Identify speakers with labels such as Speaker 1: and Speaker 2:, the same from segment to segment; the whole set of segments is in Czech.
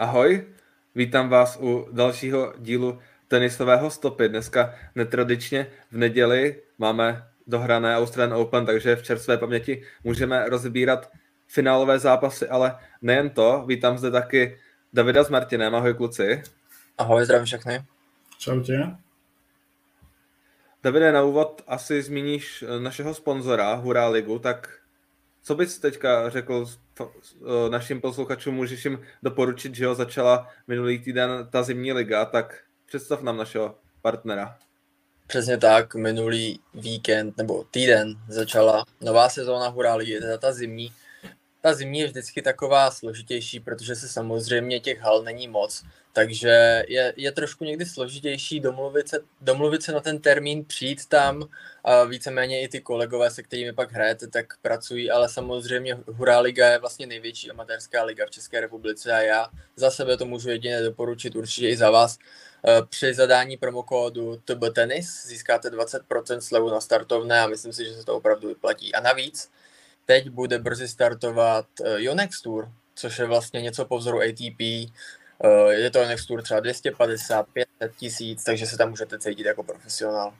Speaker 1: Ahoj, vítám vás u dalšího dílu tenisového stopy. Dneska netradičně v neděli máme dohrané Australian Open, takže v čerstvé paměti můžeme rozbírat finálové zápasy, ale nejen to, vítám zde taky Davida s Martinem. Ahoj kluci.
Speaker 2: Ahoj, zdravím všechny.
Speaker 3: Čau tě.
Speaker 1: Davide, na úvod asi zmíníš našeho sponzora Hurá Ligu, tak co bys teďka řekl našim posluchačům, můžeš jim doporučit, že ho začala minulý týden ta zimní liga, tak představ nám našeho partnera.
Speaker 2: Přesně tak, minulý víkend nebo týden začala nová sezóna Hurá ligy, teda ta zimní. Ta zimní je vždycky taková složitější, protože se samozřejmě těch hal není moc, takže je, je trošku někdy složitější domluvit se, domluvit se na ten termín, přijít tam a víceméně i ty kolegové, se kterými pak hrajete, tak pracují, ale samozřejmě Hurá liga je vlastně největší amatérská liga v České republice a já za sebe to můžu jedině doporučit, určitě i za vás. E, při zadání promokódu TB Tennis získáte 20% slevu na startovné a myslím si, že se to opravdu vyplatí. A navíc teď bude brzy startovat e, Yonex Tour, což je vlastně něco po vzoru ATP, Eh, je to Next Tour třeba 250, 500 tisíc, takže se tam můžete cítit jako profesionál.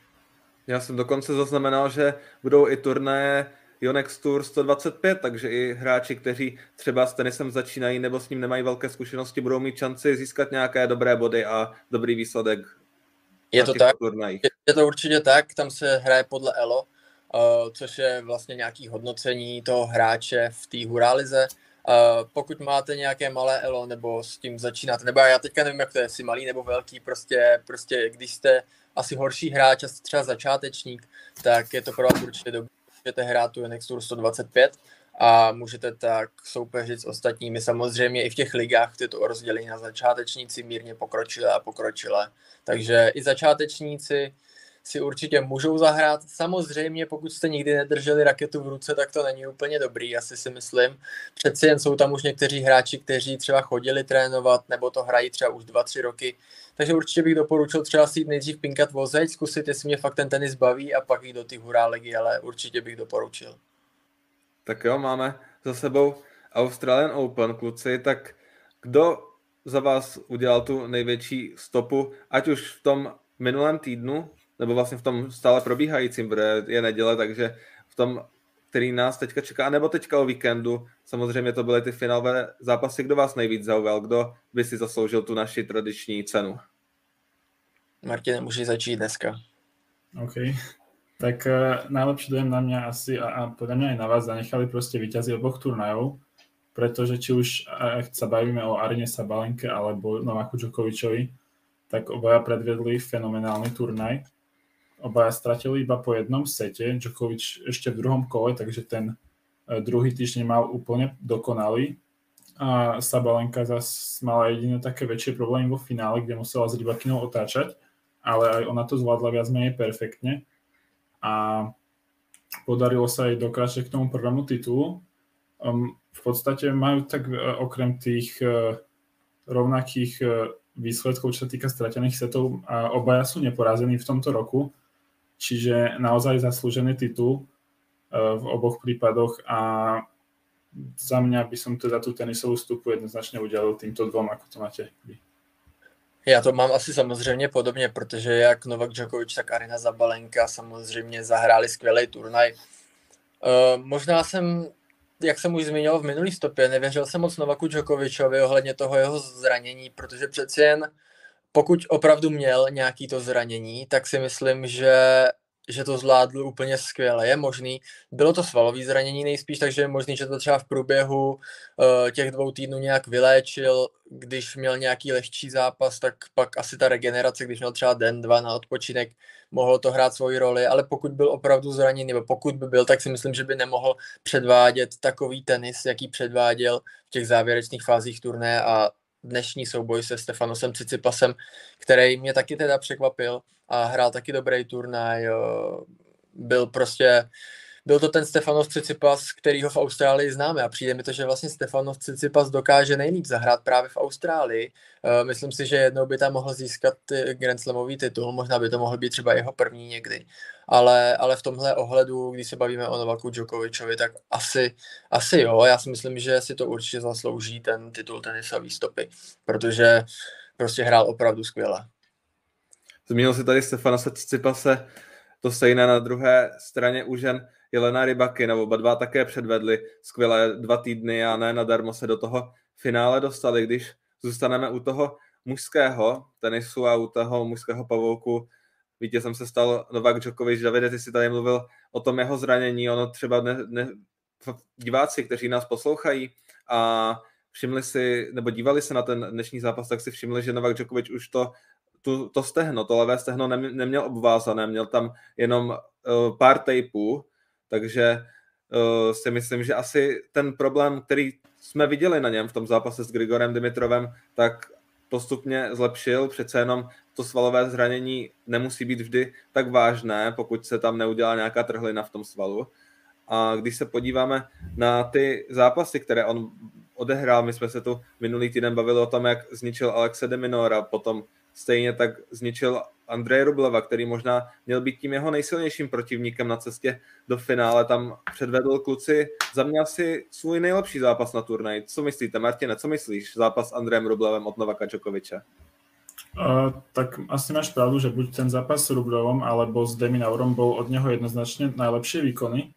Speaker 1: Já jsem dokonce zaznamenal, že budou i turné Yonex Tour 125, takže i hráči, kteří třeba s tenisem začínají nebo s ním nemají velké zkušenosti, budou mít šanci získat nějaké dobré body a dobrý výsledek.
Speaker 2: Je to tak, je, je to určitě tak, tam se hraje podle ELO, uh, což je vlastně nějaký hodnocení toho hráče v té huralize. Uh, pokud máte nějaké malé elo nebo s tím začínáte, nebo já teďka nevím, jak to je, jestli malý nebo velký, prostě, prostě když jste asi horší hráč jste třeba začátečník, tak je to pro vás určitě dobré, můžete hrát tu NX Tour 125 a můžete tak soupeřit s ostatními. Samozřejmě i v těch ligách je to rozdělení na začátečníci, mírně pokročilé a pokročilé. Takže i začátečníci si určitě můžou zahrát. Samozřejmě, pokud jste nikdy nedrželi raketu v ruce, tak to není úplně dobrý, asi si myslím. Přeci jen jsou tam už někteří hráči, kteří třeba chodili trénovat, nebo to hrají třeba už 2-3 roky. Takže určitě bych doporučil třeba si jít nejdřív pinkat vozeď, zkusit, jestli mě fakt ten tenis baví a pak jít do ty hurá ligy, ale určitě bych doporučil.
Speaker 1: Tak jo, máme za sebou Australian Open, kluci, tak kdo za vás udělal tu největší stopu, ať už v tom minulém týdnu, nebo vlastně v tom stále probíhajícím, protože je neděle, takže v tom, který nás teďka čeká, nebo teďka o víkendu, samozřejmě to byly ty finálové zápasy, kdo vás nejvíc zaujal, kdo by si zasloužil tu naši tradiční cenu.
Speaker 2: Martin, můžeš začít dneska.
Speaker 3: OK. Tak uh, najlepší dojem na mňa asi a, a podľa mňa aj na vás zanechali proste vyťazí oboch turnajov, pretože či už uh, sa bavíme o Arine Sabalenke alebo Novaku Djokovičovi, tak obaja predvedli fenomenálny turnaj obaja stratili iba po jednom sete, Djokovic ešte v druhom kole, takže ten e, druhý týždeň mal úplne dokonalý. A Sabalenka zase mala jediné také väčšie problémy vo finále, kde musela s Rybakinou otáčať, ale aj ona to zvládla viac menej perfektne. A podarilo sa jej dokáže k tomu prvému titulu. Um, v podstate majú tak uh, okrem tých uh, rovnakých uh, výsledkov, čo sa týka stratených setov, a obaja sú neporazení v tomto roku Čiže naozaj zaslúžený titul eh, v oboch prípadoch a za mňa by som teda tu tenisovou stupu jednoznačně udělal týmto dvom, ako to máte vy.
Speaker 2: Já to mám asi samozřejmě podobně, protože jak Novak Djokovic, tak Arina Zabalenka samozřejmě zahráli skvělý turnaj. Uh, možná jsem, jak jsem už zmínil v minulý stopě, nevěřil jsem moc Novaku Djokovičovi ohledně toho jeho zranění, protože přeci jen pokud opravdu měl nějaký to zranění, tak si myslím, že že to zvládl úplně skvěle. Je možný, bylo to svalový zranění nejspíš, takže je možný, že to třeba v průběhu uh, těch dvou týdnů nějak vyléčil. Když měl nějaký lehčí zápas, tak pak asi ta regenerace, když měl třeba den, dva na odpočinek, mohlo to hrát svoji roli, ale pokud byl opravdu zraněný, nebo pokud by byl, tak si myslím, že by nemohl předvádět takový tenis, jaký předváděl v těch závěrečných fázích turné a dnešní souboj se Stefanosem Cicipasem, který mě taky teda překvapil a hrál taky dobrý turnaj. Byl prostě byl to ten Stefanos Cicipas, kterýho v Austrálii známe a přijde mi to, že vlastně Stefanos Cicipas dokáže nejlíp zahrát právě v Austrálii. Uh, myslím si, že jednou by tam mohl získat Grand Slamový titul, možná by to mohl být třeba jeho první někdy, ale, ale v tomhle ohledu, když se bavíme o Novaku Djokovičovi, tak asi, asi jo, já si myslím, že si to určitě zaslouží ten titul tenisový stopy, protože prostě hrál opravdu skvěle.
Speaker 1: Zmínil si tady Stefana Cicipase, to stejné na druhé straně u žen Jelena nebo oba dva také předvedli skvělé dva týdny a ne nadarmo se do toho finále dostali. Když zůstaneme u toho mužského tenisu a u toho mužského pavouku, vítězem se stal Novak Djokovic. Davide, ty si tady mluvil o tom jeho zranění, ono třeba ne, ne, diváci, kteří nás poslouchají a všimli si, nebo dívali se na ten dnešní zápas, tak si všimli, že Novak Djokovic už to tu, to stehno, to levé stehno neměl obvázané, měl tam jenom uh, pár tejpů, takže uh, si myslím, že asi ten problém, který jsme viděli na něm v tom zápase s Grigorem Dimitrovem, tak postupně zlepšil, přece jenom to svalové zranění nemusí být vždy tak vážné, pokud se tam neudělá nějaká trhlina v tom svalu. A když se podíváme na ty zápasy, které on odehrál, my jsme se tu minulý týden bavili o tom, jak zničil Alexe de Minora, potom stejně tak zničil Andrej Rubleva, který možná měl být tím jeho nejsilnějším protivníkem na cestě do finále. Tam předvedl kluci za mě asi svůj nejlepší zápas na turnaji. Co myslíte, Martine, co myslíš? Zápas s Andrejem Rublevem od Novaka Djokoviče?
Speaker 3: Uh, tak asi máš pravdu, že buď ten zápas s Rublevom alebo s Deminaurom bol od neho jednoznačne najlepšie výkony.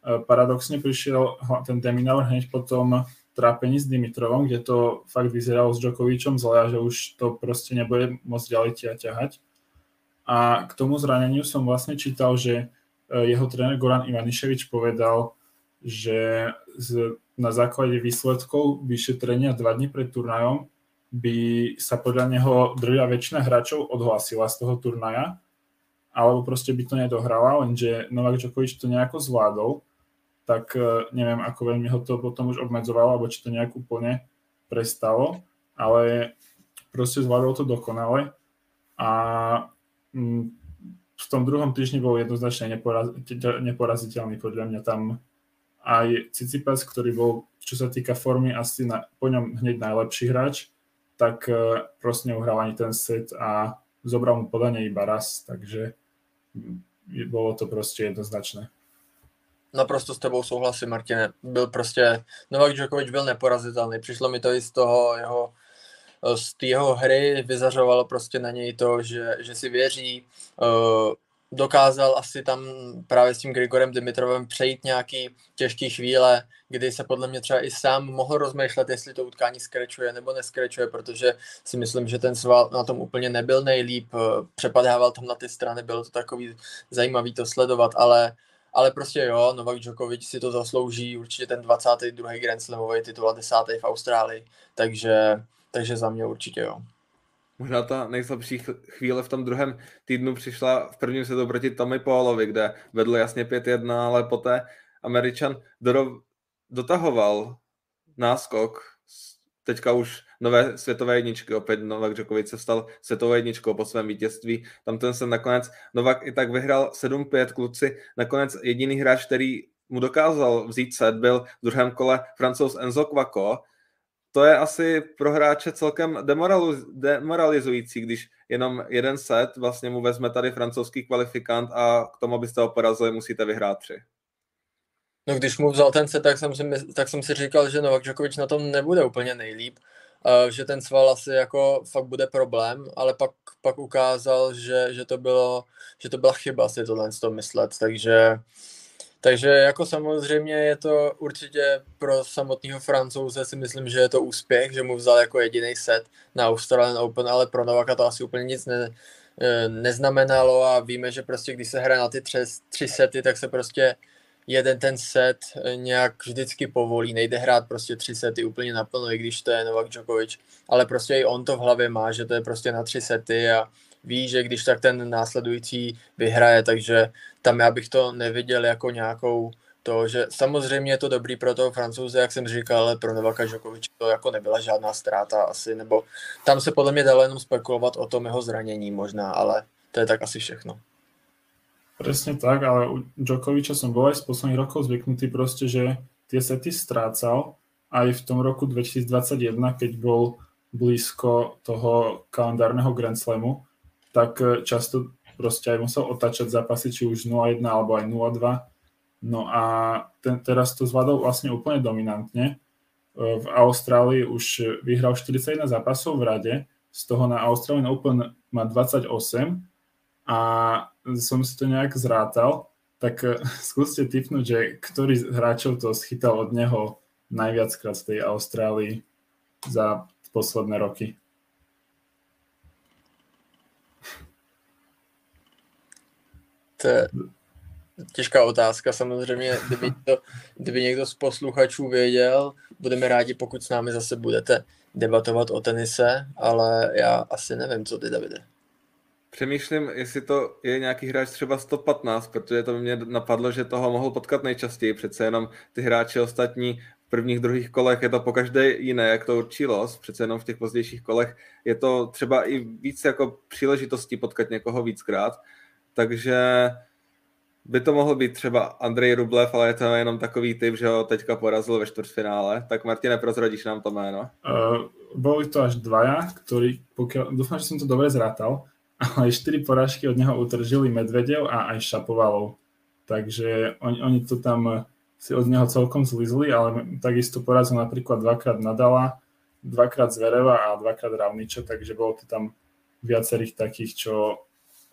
Speaker 3: Uh, paradoxne prišiel ten Deminaur hneď potom trápení s Dimitrovom, kde to fakt vyzeralo s Djokovičom zle a že už to proste nebude môcť ďalej ťahať. A k tomu zraneniu som vlastne čítal, že e, jeho tréner Goran Ivaniševič povedal, že z, na základe výsledkov vyšetrenia dva dní pred turnajom by sa podľa neho drvia väčšina hráčov odhlásila z toho turnaja, alebo proste by to nedohrala, lenže Novak Djokovič to nejako zvládol tak e, neviem, ako veľmi ho to potom už obmedzovalo, alebo či to nejak úplne prestalo, ale proste zvládol to dokonale a mm, v tom druhom týždni bol jednoznačne neporaz, neporaziteľný podľa mňa tam aj Cicipas, ktorý bol, čo sa týka formy, asi na, po ňom hneď najlepší hráč, tak e, proste neuhral ani ten set a zobral mu podanie iba raz, takže mm, bolo to proste jednoznačné.
Speaker 2: Naprosto s tebou souhlasím, Martine. Byl prostě, Novak Djokovic byl neporazitelný. Přišlo mi to i z toho jeho, z jeho hry, vyzařovalo prostě na něj to, že, že si věří, uh, dokázal asi tam právě s tím Grigorem Dimitrovem přejít nějaký těžký chvíle, kdy se podle mě třeba i sám mohl rozmýšlet, jestli to utkání skrečuje nebo neskrečuje, protože si myslím, že ten sval na tom úplně nebyl nejlíp, eh, přepadával tam na ty strany, bylo to takový zajímavý to sledovat, ale ale prostě jo, Novak Djokovic si to zaslouží, určitě ten 22. Grand Slamový titul a 10. v Austrálii, takže, takže za mě určitě jo.
Speaker 1: Možná ta nejslabší chvíle v tom druhém týdnu přišla v prvním setu proti Tommy Paulovi, kde vedl jasně 5-1, ale poté Američan dorov, dotahoval náskok, teďka už nové světové jedničky. Opět Novak Djokovic se stal světovou jedničkou po svém vítězství. Tam ten se nakonec Novak i tak vyhrál 7-5 kluci. Nakonec jediný hráč, který mu dokázal vzít set, byl v druhém kole francouz Enzo Kvako. To je asi pro hráče celkem demoralizující, když jenom jeden set vlastně mu vezme tady francouzský kvalifikant a k tomu, abyste ho porazili, musíte vyhrát tři.
Speaker 2: No když mu vzal ten set, tak jsem si, tak jsem si říkal, že Novak Djokovic na tom nebude úplně nejlíp. Že ten sval asi jako fakt bude problém, ale pak, pak ukázal, že, že, to bylo, že to byla chyba si tohle to myslet, takže takže jako samozřejmě je to určitě pro samotného francouze si myslím, že je to úspěch, že mu vzal jako jediný set na Australian Open, ale pro Novaka to asi úplně nic ne, e, neznamenalo a víme, že prostě když se hraje na ty tři, tři sety, tak se prostě jeden ten set eh, nějak vždycky povolí, nejde hrát prostě tři sety úplně naplno, i když to je Novak Djokovic, ale prostě i on to v hlavě má, že to je prostě na tři sety a ví, že když tak ten následující vyhraje, takže tam já bych to neviděl jako nějakou to, že samozřejmě je to dobrý pro toho francouze, jak jsem říkal, ale pro Novaka Djokovic to jako nebyla žádná ztráta asi, nebo tam se podle mě dalo jenom spekulovat o tom jeho zranění možná, ale to je tak asi všechno.
Speaker 3: Presne tak, ale u Djokoviča som bol aj z posledných rokov zvyknutý proste, že tie sety strácal aj v tom roku 2021, keď bol blízko toho kalendárneho Grand Slamu, tak eh, často proste aj musel otáčať zápasy, či už 0-1 alebo aj 0-2. No a ten, teraz to zvládol vlastne úplne dominantne. Eh, v Austrálii už vyhral 41 zápasov v rade, z toho na Australian Open má 28 a som si to nejak zrátal, tak eh, skúste typnúť, že ktorý z hráčov to schytal od neho najviackrát v tej Austrálii za posledné roky.
Speaker 2: To je těžká otázka samozřejmě. Kdyby, to, kdyby někdo z posluchačů věděl, budeme rádi, pokud s námi zase budete debatovat o tenise, ale já asi nevím, co ty, Davide.
Speaker 1: Přemýšlím, jestli to je nějaký hráč třeba 115, protože to mě napadlo, že toho mohl potkat nejčastěji. Přece jenom ty hráči ostatní v prvních, druhých kolech je to po každé jiné, jak to určí los. Přece jenom v těch pozdějších kolech je to třeba i víc jako příležitostí potkat někoho víckrát. Takže by to mohl být třeba Andrej Rublev, ale je to jenom takový typ, že ho teďka porazil ve čtvrtfinále. Tak Martine, prozradíš nám to jméno?
Speaker 3: Uh, boli to až dvaja, ktorí, pokiaľ, dúfam, že som to dobre zrátal, ale 4 porážky od neho utržili Medvedev a aj Šapovalov. Takže oni, oni to tam si od neho celkom zlizli, ale takisto porazil napríklad dvakrát Nadala, dvakrát Zvereva a dvakrát Ravniča, takže bolo to tam viacerých takých, čo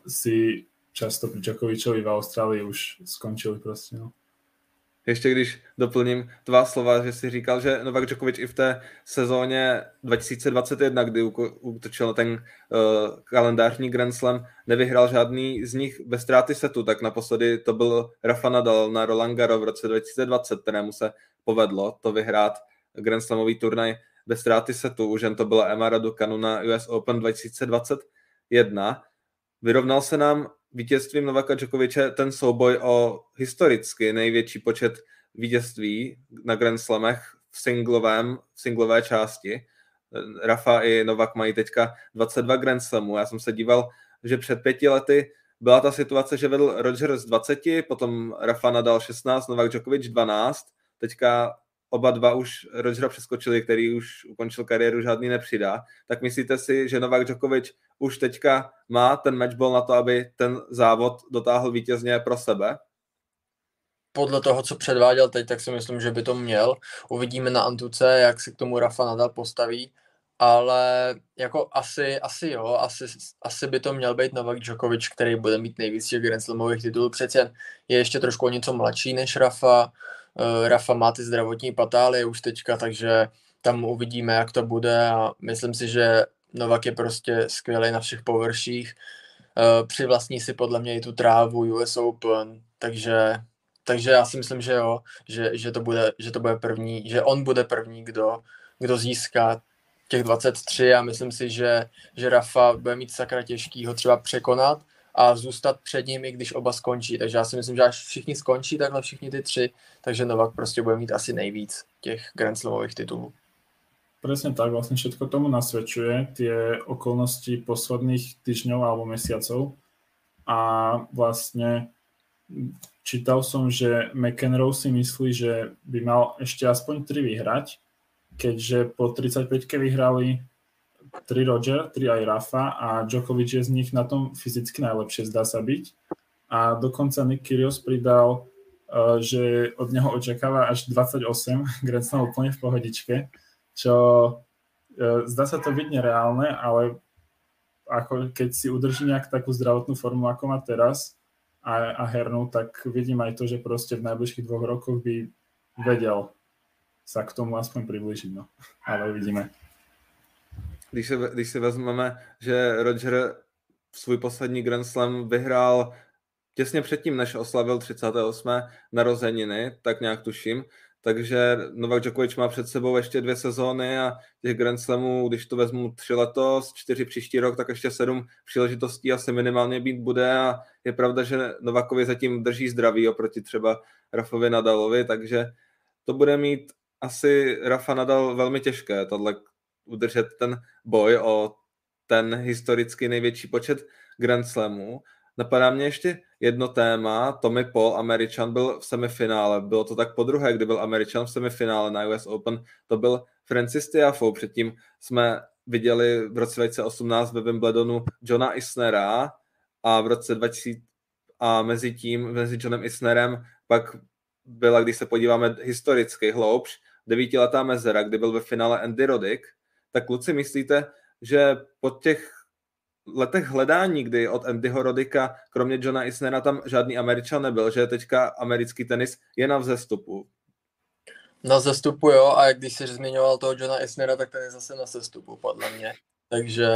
Speaker 3: si často pri Djokovičovi v Austrálii už skončili prostě. No.
Speaker 1: Ještě když doplním tvá slova, že jsi říkal, že Novak Djokovic i v té sezóně 2021, kdy útočil na ten uh, kalendářní Grand Slam, nevyhrál žádný z nich bez ztráty setu, tak naposledy to byl Rafa Nadal na Roland Garros v roce 2020, kterému se povedlo to vyhrát Grand Slamový turnaj bez ztráty setu. Už jen to byla Emma Raducanu na US Open 2021. Vyrovnal se nám vítězstvím Novaka Djokoviče ten souboj o historicky největší počet vítězství na Grand Slamech v singlovém, v singlové části. Rafa i Novak mají teďka 22 Grand Slamů. Já jsem se díval, že před pěti lety byla ta situace, že vedl Roger z 20, potom Rafa nadal 16, Novak Djokovic 12, teďka oba dva už Rogera přeskočili, který už ukončil kariéru, žádný nepřidá. Tak myslíte si, že Novak Djokovic už teďka má ten matchball na to, aby ten závod dotáhl vítězně pro sebe?
Speaker 2: Podle toho, co předváděl teď, tak si myslím, že by to měl. Uvidíme na Antuce, jak se k tomu Rafa nadal postaví, ale jako asi, asi jo, asi, asi by to měl být Novak Djokovic, který bude mít nejvíc těch Grand Slamových titulů. Přece je ještě trošku něco mladší než Rafa, uh, Rafa má ty zdravotní patály už teďka, takže tam uvidíme, jak to bude a myslím si, že Novak je prostě skvělý na všech površích. Uh, přivlastní si podle mě i tu trávu US Open, takže, takže já si myslím, že jo, že, že, to bude, že to bude první, že on bude první, kdo, kdo získá těch 23 a myslím si, že, že Rafa bude mít sakra těžký ho třeba překonat a zůstat před ním, i když oba skončí. Takže já si myslím, že až všichni skončí, takhle všichni ty tři, takže Novak prostě bude mít asi nejvíc těch Grand Slamových titulů.
Speaker 3: Presne tak, vlastne všetko tomu nasvedčuje, tie okolnosti posledných týždňov alebo mesiacov. A vlastne čítal som, že McEnroe si myslí, že by mal ešte aspoň 3 vyhrať, keďže po 35-ke vyhrali 3 Roger, 3 aj Rafa a Djokovic je z nich na tom fyzicky najlepšie, zdá sa byť. A dokonca Nick Kyrgios pridal, uh, že od neho očakáva až 28 Grand Slam úplne v pohodičke čo e, zdá sa to byť nereálne, ale ako keď si udrží nejak takú zdravotnú formu, ako má teraz a, a hernú, tak vidím aj to, že proste v najbližších dvoch rokoch by vedel sa k tomu aspoň priblížiť, no. Ale uvidíme.
Speaker 1: Když se, když si vezmeme, že Roger svůj poslední Grand Slam vyhrál těsně předtím, než oslavil 38. narozeniny, tak nějak tuším, takže Novak Djokovic má před sebou ještě dvě sezóny a těch Grand Slamů, když to vezmu tři letos, čtyři příští rok, tak ještě sedm příležitostí asi minimálně být bude a je pravda, že Novakovi zatím drží zdraví oproti třeba Rafovi Nadalovi, takže to bude mít asi Rafa Nadal velmi těžké, tohle udržet ten boj o ten historicky největší počet Grand Slamů. Napadá mě ještě jedno téma. Tommy Paul, Američan, byl v semifinále. Bylo to tak po druhé, kdy byl Američan v semifinále na US Open. To byl Francis Tiafou. Předtím jsme viděli v roce 2018 ve Wimbledonu Johna Isnera a v roce 2000 a mezi tím, mezi Johnem Isnerem pak byla, když se podíváme historicky hloubš, devítiletá mezera, kdy byl ve finále Andy Roddick, tak kluci myslíte, že po těch letech hledání, kdy od Andyho Rodika, kromě Johna Isnera, tam žádný Američan nebyl, že teďka americký tenis je na vzestupu.
Speaker 2: Na vzestupu jo, a když jsi zmiňoval toho Johna Isnera, tak ten je zase na sestupu, podle mě. Takže,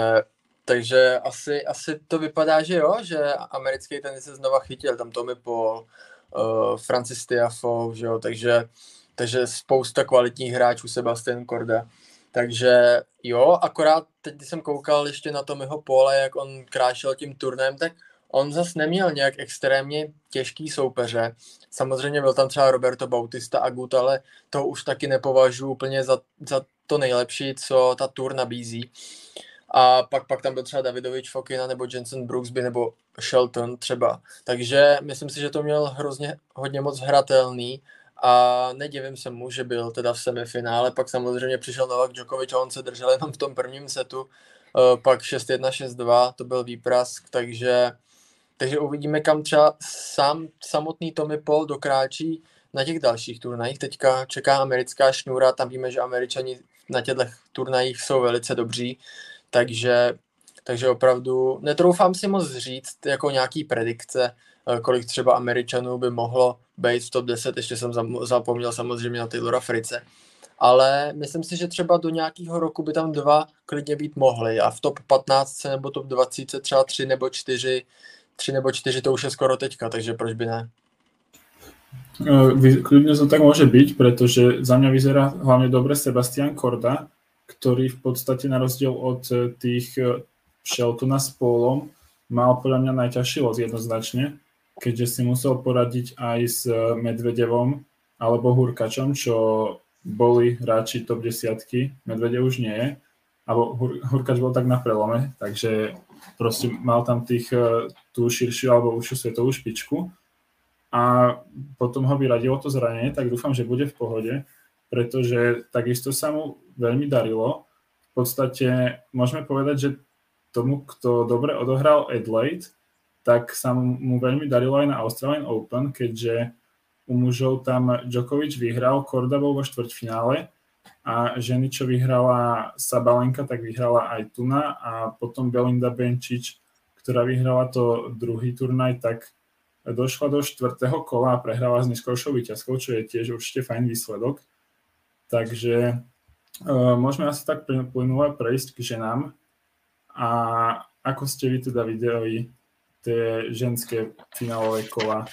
Speaker 2: takže asi, asi to vypadá, že jo, že americký tenis se znova chytil, tam Tommy Paul, uh, Francis Tiafoe, že jo, takže, takže spousta kvalitních hráčů, Sebastian Korda. Takže jo, akorát teď, když jsem koukal ještě na tom jeho pole, jak on krášel tím turnem, tak on zas neměl nějak extrémně těžký soupeře. Samozřejmě byl tam třeba Roberto Bautista Agut, ale to už taky nepovažuji úplně za, za to nejlepší, co ta tour nabízí. A pak, pak tam byl třeba Davidovič Fokina nebo Jensen Brooksby nebo Shelton třeba. Takže myslím si, že to měl hrozně hodně moc hratelný a nedivím se mu, že byl teda v semifinále, pak samozřejmě přišel Novak Djokovic a on se držel jenom v tom prvním setu, eh, pak 6-1, 6-2, to byl výprask, takže, takže uvidíme, kam třeba sám samotný Tommy Paul dokráčí na těch dalších turnajích. Teďka čeká americká šňůra, tam víme, že američani na těchto turnajích jsou velice dobří, takže, takže opravdu netroufám si moc říct jako nějaký predikce, kolik třeba Američanů by mohlo být v top 10, ještě jsem zapomněl samozřejmě na Taylora Frice, ale myslím si, že třeba do nějakého roku by tam dva klidně být mohly a v top 15 nebo top 20 třeba 3 nebo 4, 3 nebo 4 to už je skoro teďka, takže proč by ne?
Speaker 3: Eh, klidne to tak môže byť, pretože za mňa vyzerá hlavne dobre Sebastian Korda, ktorý v podstate na rozdiel od eh, tých Sheltona s Polom mal podľa mňa najťažší los jednoznačne keďže si musel poradiť aj s Medvedevom alebo Hurkačom, čo boli hráči top desiatky, Medvedev už nie je, alebo Hur, Hurkač bol tak na prelome, takže proste mal tam tých, e, tú širšiu alebo užšiu svetovú špičku a potom ho vyradilo to zranenie, tak dúfam, že bude v pohode, pretože takisto sa mu veľmi darilo. V podstate môžeme povedať, že tomu, kto dobre odohral Adelaide, tak sa mu veľmi darilo aj na Australian Open, keďže u mužov tam Djokovic vyhral, Korda bol vo štvrťfinále a ženy, čo vyhrala Sabalenka, tak vyhrala aj Tuna a potom Belinda Benčič, ktorá vyhrala to druhý turnaj, tak došla do štvrtého kola a prehrala s neskôršou výťazkou, čo je tiež určite fajn výsledok. Takže uh, môžeme asi tak plynule prejsť k ženám. A ako ste vy teda videli ty ženské finálové kola.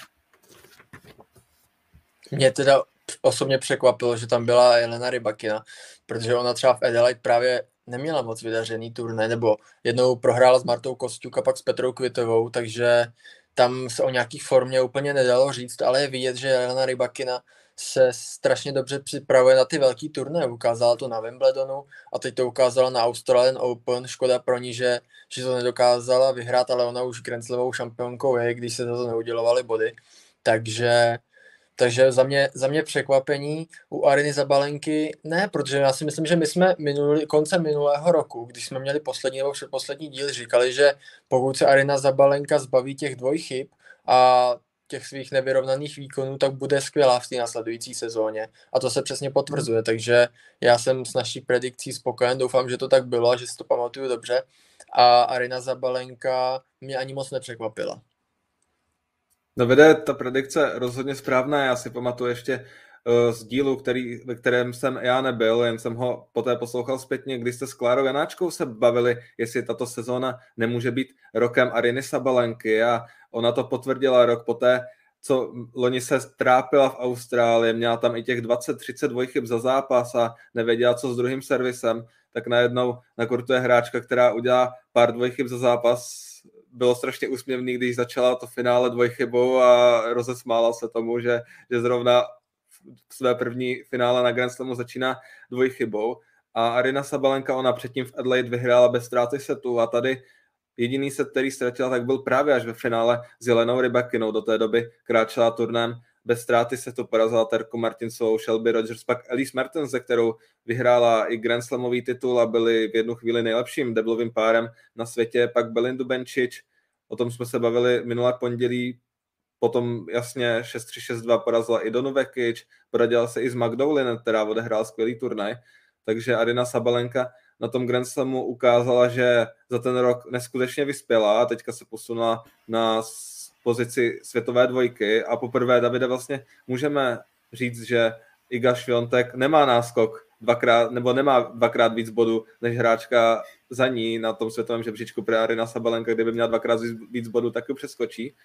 Speaker 2: Mě teda osobně překvapilo, že tam byla Jelena Rybakina, protože ona třeba v Adelaide právě neměla moc vydařený turnaj, nebo jednou prohrála s Martou Kostuk a pak s Petrou Kvitovou, takže tam se o nějaký formě úplně nedalo říct, ale je vidět, že Jelena Rybakina se strašně dobře připravuje na ty velký turné. Ukázala to na Wimbledonu a teď to ukázala na Australian Open. Škoda pro ní, že, že to nedokázala vyhrát, ale ona už Grand Slamovou šampionkou je, když se za to neudělovaly body. Takže, takže za mě, za mě překvapení u Ariny Zabalenky ne, protože já si myslím, že my jsme minulý, koncem minulého roku, když jsme měli poslední nebo předposlední díl, říkali, že pokud se Arina Zabalenka zbaví těch dvojchyb a těch svých nevyrovnaných výkonů, tak bude skvělá v té následující sezóně. A to se přesně potvrzuje, takže já jsem s naší predikcí spokojen, doufám, že to tak bylo a že si to pamatuju dobře. A Arina Zabalenka mě ani moc nepřekvapila.
Speaker 1: No vede ta predikce rozhodně správná, já si pamatuju ještě uh, z dílu, který, ve kterém jsem já nebyl, jen jsem ho poté poslouchal zpětně, kdy jste s Klárou Janáčkou se bavili, jestli tato sezóna nemůže být rokem Ariny Sabalenky a Ona to potvrdila rok poté, co loni se trápila v Austrálii, měla tam i těch 20-30 dvojchyb za zápas a nevěděla, co s druhým servisem, tak najednou na kurtu je hráčka, která udělá pár dvojchyb za zápas. Bylo strašně úsměvný, když začala to finále dvojchybou a rozesmála se tomu, že, že zrovna v své první finále na Grand Slamu začíná dvojchybou. A Arina Sabalenka, ona předtím v Adelaide vyhrála bez ztráty setu a tady jediný set, který ztratila, tak byl právě až ve finále s Jelenou Rybakinou. Do té doby kráčela turnem bez ztráty se to porazila Terku Martinsovou, Shelby Rogers, pak Elise Mertens, ze kterou vyhrála i Grand Slamový titul a byli v jednu chvíli nejlepším deblovým párem na světě, pak Belindu Benčič, o tom jsme se bavili minulé pondělí, potom jasně 6-3-6-2 porazila i Donu Vekic, poradila se i s McDowlin, která odehrála skvělý turnaj, takže Arina Sabalenka na tom Grand Slamu ukázala, že za ten rok neskutečně vyspěla a teďka se posunula na pozici světové dvojky a poprvé Davide vlastně můžeme říct, že Iga Šviontek nemá náskok dvakrát, nebo nemá dvakrát víc bodů než hráčka za ní na tom světovém žebříčku pro Arina Sabalenka, kdyby měla dvakrát víc bodů, tak ji přeskočí.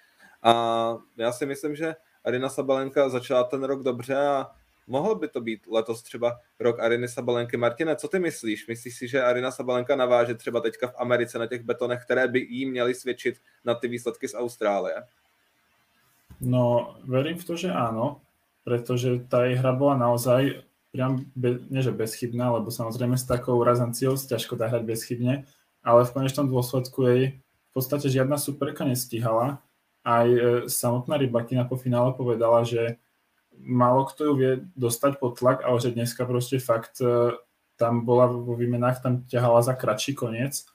Speaker 1: A já si myslím, že Arina Sabalenka začala ten rok dobře a mohl by to být letos třeba rok Ariny Sabalenky. Martine, co ty myslíš? Myslíš si, že Arina Sabalenka naváže třeba teďka v Americe na těch betonech, které by jí měly svědčit na ty výsledky z Austrálie?
Speaker 3: No, verím v to, že áno, pretože tá jej hra bola naozaj priam, be, nie že bezchybná, lebo samozrejme s takou razanciou ťažko dá hrať bezchybne, ale v konečnom dôsledku jej v podstate žiadna superka nestíhala. Aj e, samotná Rybakina po finále povedala, že málo kto ju vie dostať pod tlak, ale že dneska proste fakt e, tam bola vo výmenách, tam ťahala za kratší koniec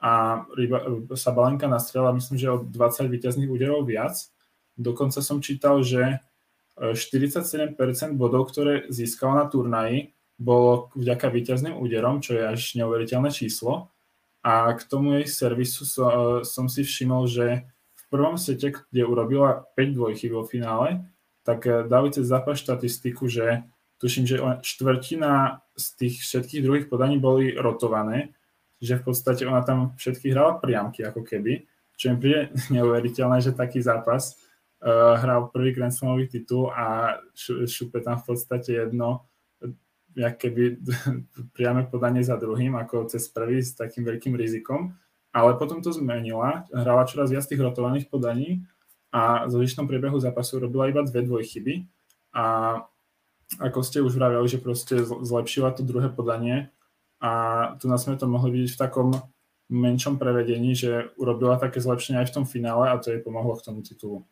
Speaker 3: a Ryba, Sabalenka nastrela myslím, že o 20 víťazných úderov viac. Dokonca som čítal, že 47% e, bodov, ktoré získala na turnaji, bolo vďaka víťazným úderom, čo je až neuveriteľné číslo. A k tomu jej servisu som, si všimol, že v prvom sete, kde urobila 5 dvojchyb vo finále, tak eh, dali cez zápas štatistiku, že tuším, že štvrtina z tých všetkých druhých podaní boli rotované, že v podstate ona tam všetky hrala priamky ako keby, čo mi príde neuveriteľné, že taký zápas uh, hral prvý Grand Slamový titul a šupe tam v podstate jedno, jak keby priame podanie za druhým, ako cez prvý s takým veľkým rizikom. Ale potom to zmenila, hrala čoraz viac tých rotovaných podaní a zo zvyšnom priebehu zápasu robila iba dve dvojchyby a ako ste už vraveli, že proste zlepšila to druhé podanie a tu nás sme to mohli vidieť v takom menšom prevedení, že urobila také zlepšenie aj v tom finále a to jej pomohlo k tomu titulu.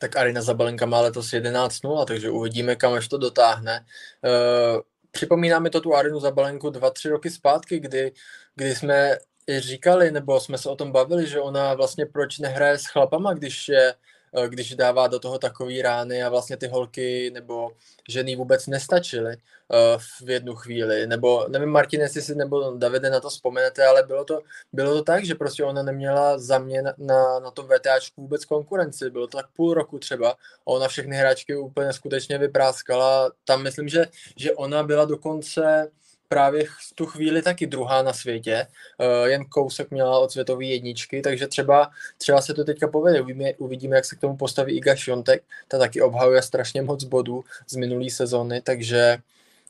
Speaker 2: Tak Arina Zabalenka má letos 11-0, takže uvidíme, kam až to dotáhne. Uh, připomíná mi to tu Arinu Zabalenku 2-3 roky zpátky, kdy, kdy jsme říkali, nebo jsme se o tom bavili, že ona vlastně proč nehraje s chlapama, když je eh, když dává do toho takový rány a vlastně ty holky nebo ženy vůbec nestačily uh, v jednu chvíli. Nebo nevím, Martin, jestli si nebo Davide na to vzpomenete, ale bylo to, bylo to tak, že prostě ona neměla za mě na, na, na tom VTAčku vůbec konkurenci. Bylo to tak půl roku třeba a ona všechny hráčky úplně skutečně vypráskala. Tam myslím, že, že ona byla dokonce právě v tu chvíli taky druhá na světě, uh, jen kousek měla od světové jedničky, takže třeba, třeba se to teďka povede, uvidíme, uvidíme, jak se k tomu postaví Iga Šiontek, ta taky obhajuje strašně moc bodů z minulé sezóny, takže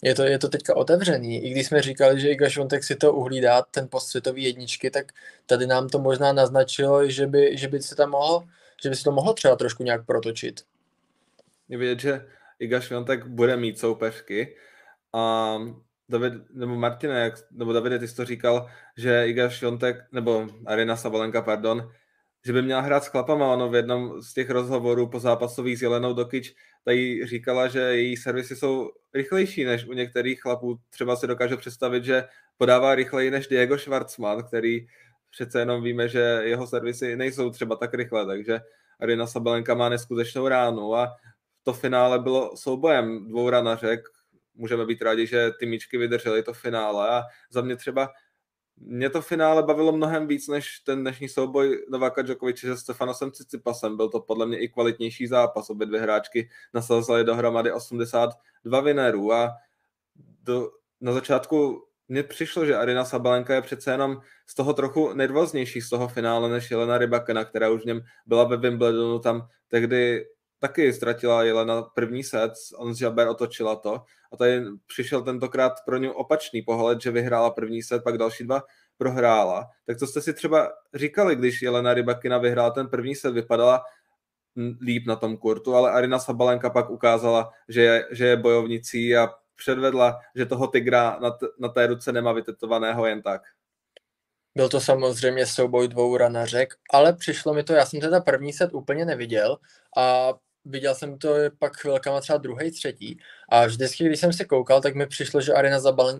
Speaker 2: je to, je to teďka otevřený. I když jsme říkali, že Iga Šiontek si to uhlídá, ten post světový jedničky, tak tady nám to možná naznačilo, že by, že by se tam mohlo, že by se to mohlo třeba trošku nějak protočit.
Speaker 1: Je vidět, že Iga Šiontek bude mít soupeřky. A David, nebo Martina, jak, nebo Davide, ty jsi to říkal, že Iga Šiontek, nebo Arina Sabalenka, pardon, že by měla hrát s chlapama. Ono v jednom z těch rozhovorů po zápasových s Jelenou Dokič tady říkala, že její servisy jsou rychlejší než u některých chlapů. Třeba si dokáže představit, že podává rychleji než Diego Schwartzman, který přece jenom víme, že jeho servisy nejsou třeba tak rychle, takže Arina Sabalenka má neskutečnou ránu a to finále bylo soubojem dvou ranařek, můžeme být rádi, že ty míčky vydržely to finále a za mě třeba mě to finále bavilo mnohem víc než ten dnešní souboj Nováka Djokoviče se Stefanosem Cicipasem. Byl to podle mě i kvalitnější zápas. Obě dvě hráčky nasazily dohromady 82 vinérů a do, na začátku mně přišlo, že Arina Sabalenka je přece jenom z toho trochu nervóznější z toho finále než Jelena Rybakena, která už v něm byla ve Wimbledonu, tam tehdy taky ztratila Jelena první set, on z otočila to a tady přišel tentokrát pro ně opačný pohled, že vyhrála první set, pak další dva prohrála. Tak to jste si třeba říkali, když Jelena Rybakina vyhrála ten první set, vypadala líp na tom kurtu, ale Arina Sabalenka pak ukázala, že je, že je bojovnicí a předvedla, že toho tygra na, t- na té ruce nemá vytetovaného jen tak.
Speaker 2: byl to samozřejmě souboj dvou ranařek, ale přišlo mi to, já jsem teda první set úplně neviděl a viděl jsem to pak chvilkama třeba druhý, třetí a vždycky, když jsem se koukal, tak mi přišlo, že Arina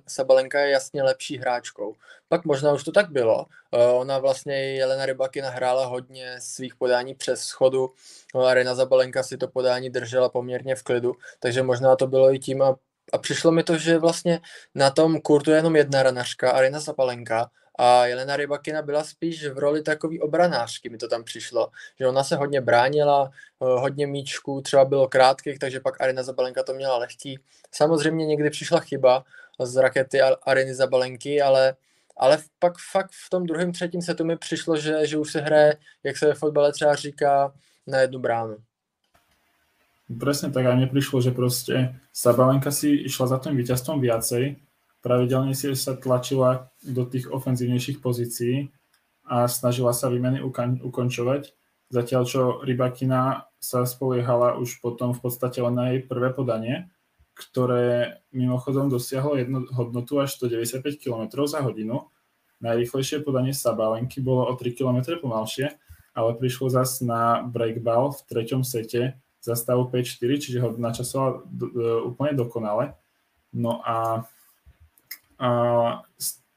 Speaker 2: Sabalenka je jasně lepší hráčkou. Pak možná už to tak bylo. Eh, ona vlastně, Jelena Rybakina hrála hodně svých podání přes schodu, no, Arina Zabalenka si to podání držela poměrně v klidu, takže možná to bylo i tím a, a přišlo mi to, že vlastně na tom kurtu je jenom jedna ranařka, Arina Zabalenka, a Jelena Rybakina byla spíš v roli takový obranářky, mi to tam přišlo, že ona se hodně bránila, eh, hodně míčků třeba bylo krátkých, takže pak Arina Zabalenka to měla lehký. Samozřejmě někdy přišla chyba z rakety Ariny Zabalenky, ale ale pak fakt v tom druhém, třetím setu mi přišlo, že, že už se hraje, jak se ve fotbale třeba říká, na jednu bránu.
Speaker 3: Presne tak, a mne prišlo, že proste Sabalenka si išla za tým víťazstvom viacej, pravidelne si sa tlačila do tých ofenzívnejších pozícií a snažila sa výmeny ukončovať, zatiaľ čo Rybakina sa spoliehala už potom v podstate len na jej prvé podanie, ktoré mimochodom dosiahlo jednu hodnotu až 195 km za hodinu. Najrýchlejšie podanie Sabalenky bolo o 3 km pomalšie, ale prišlo zas na breakball v treťom sete za stavu 5-4, čiže ho načasoval do, úplne dokonale. No a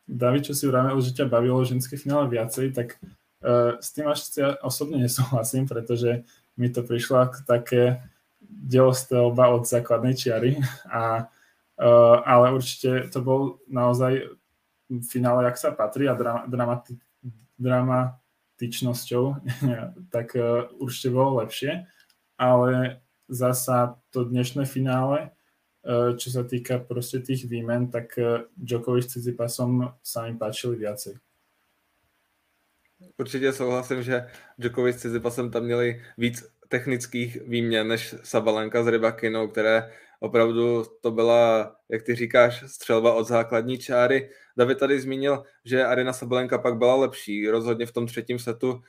Speaker 3: David, čo si vravil, že ťa bavilo ženské finále viacej, tak uh, s tým až ja osobne nesúhlasím, pretože mi to prišlo ako také delostelba od základnej čiary, a, uh, ale určite to bol naozaj finále, jak sa patrí a drama, dramati, dramatičnosťou, tak uh, určite bolo lepšie, ale zasa to dnešné finále čo sa týka proste tých výmen, tak eh, Djokovic s Tsitsipasom sa mi páčili viacej.
Speaker 1: Určitě souhlasím, že Djokovic s Tsitsipasem tam měli víc technických výměn než Sabalenka s Rybakinou, které opravdu to byla, jak ty říkáš, střelba od základní čáry. David tady zmínil, že Arina Sabalenka pak byla lepší. Rozhodně v tom třetím setu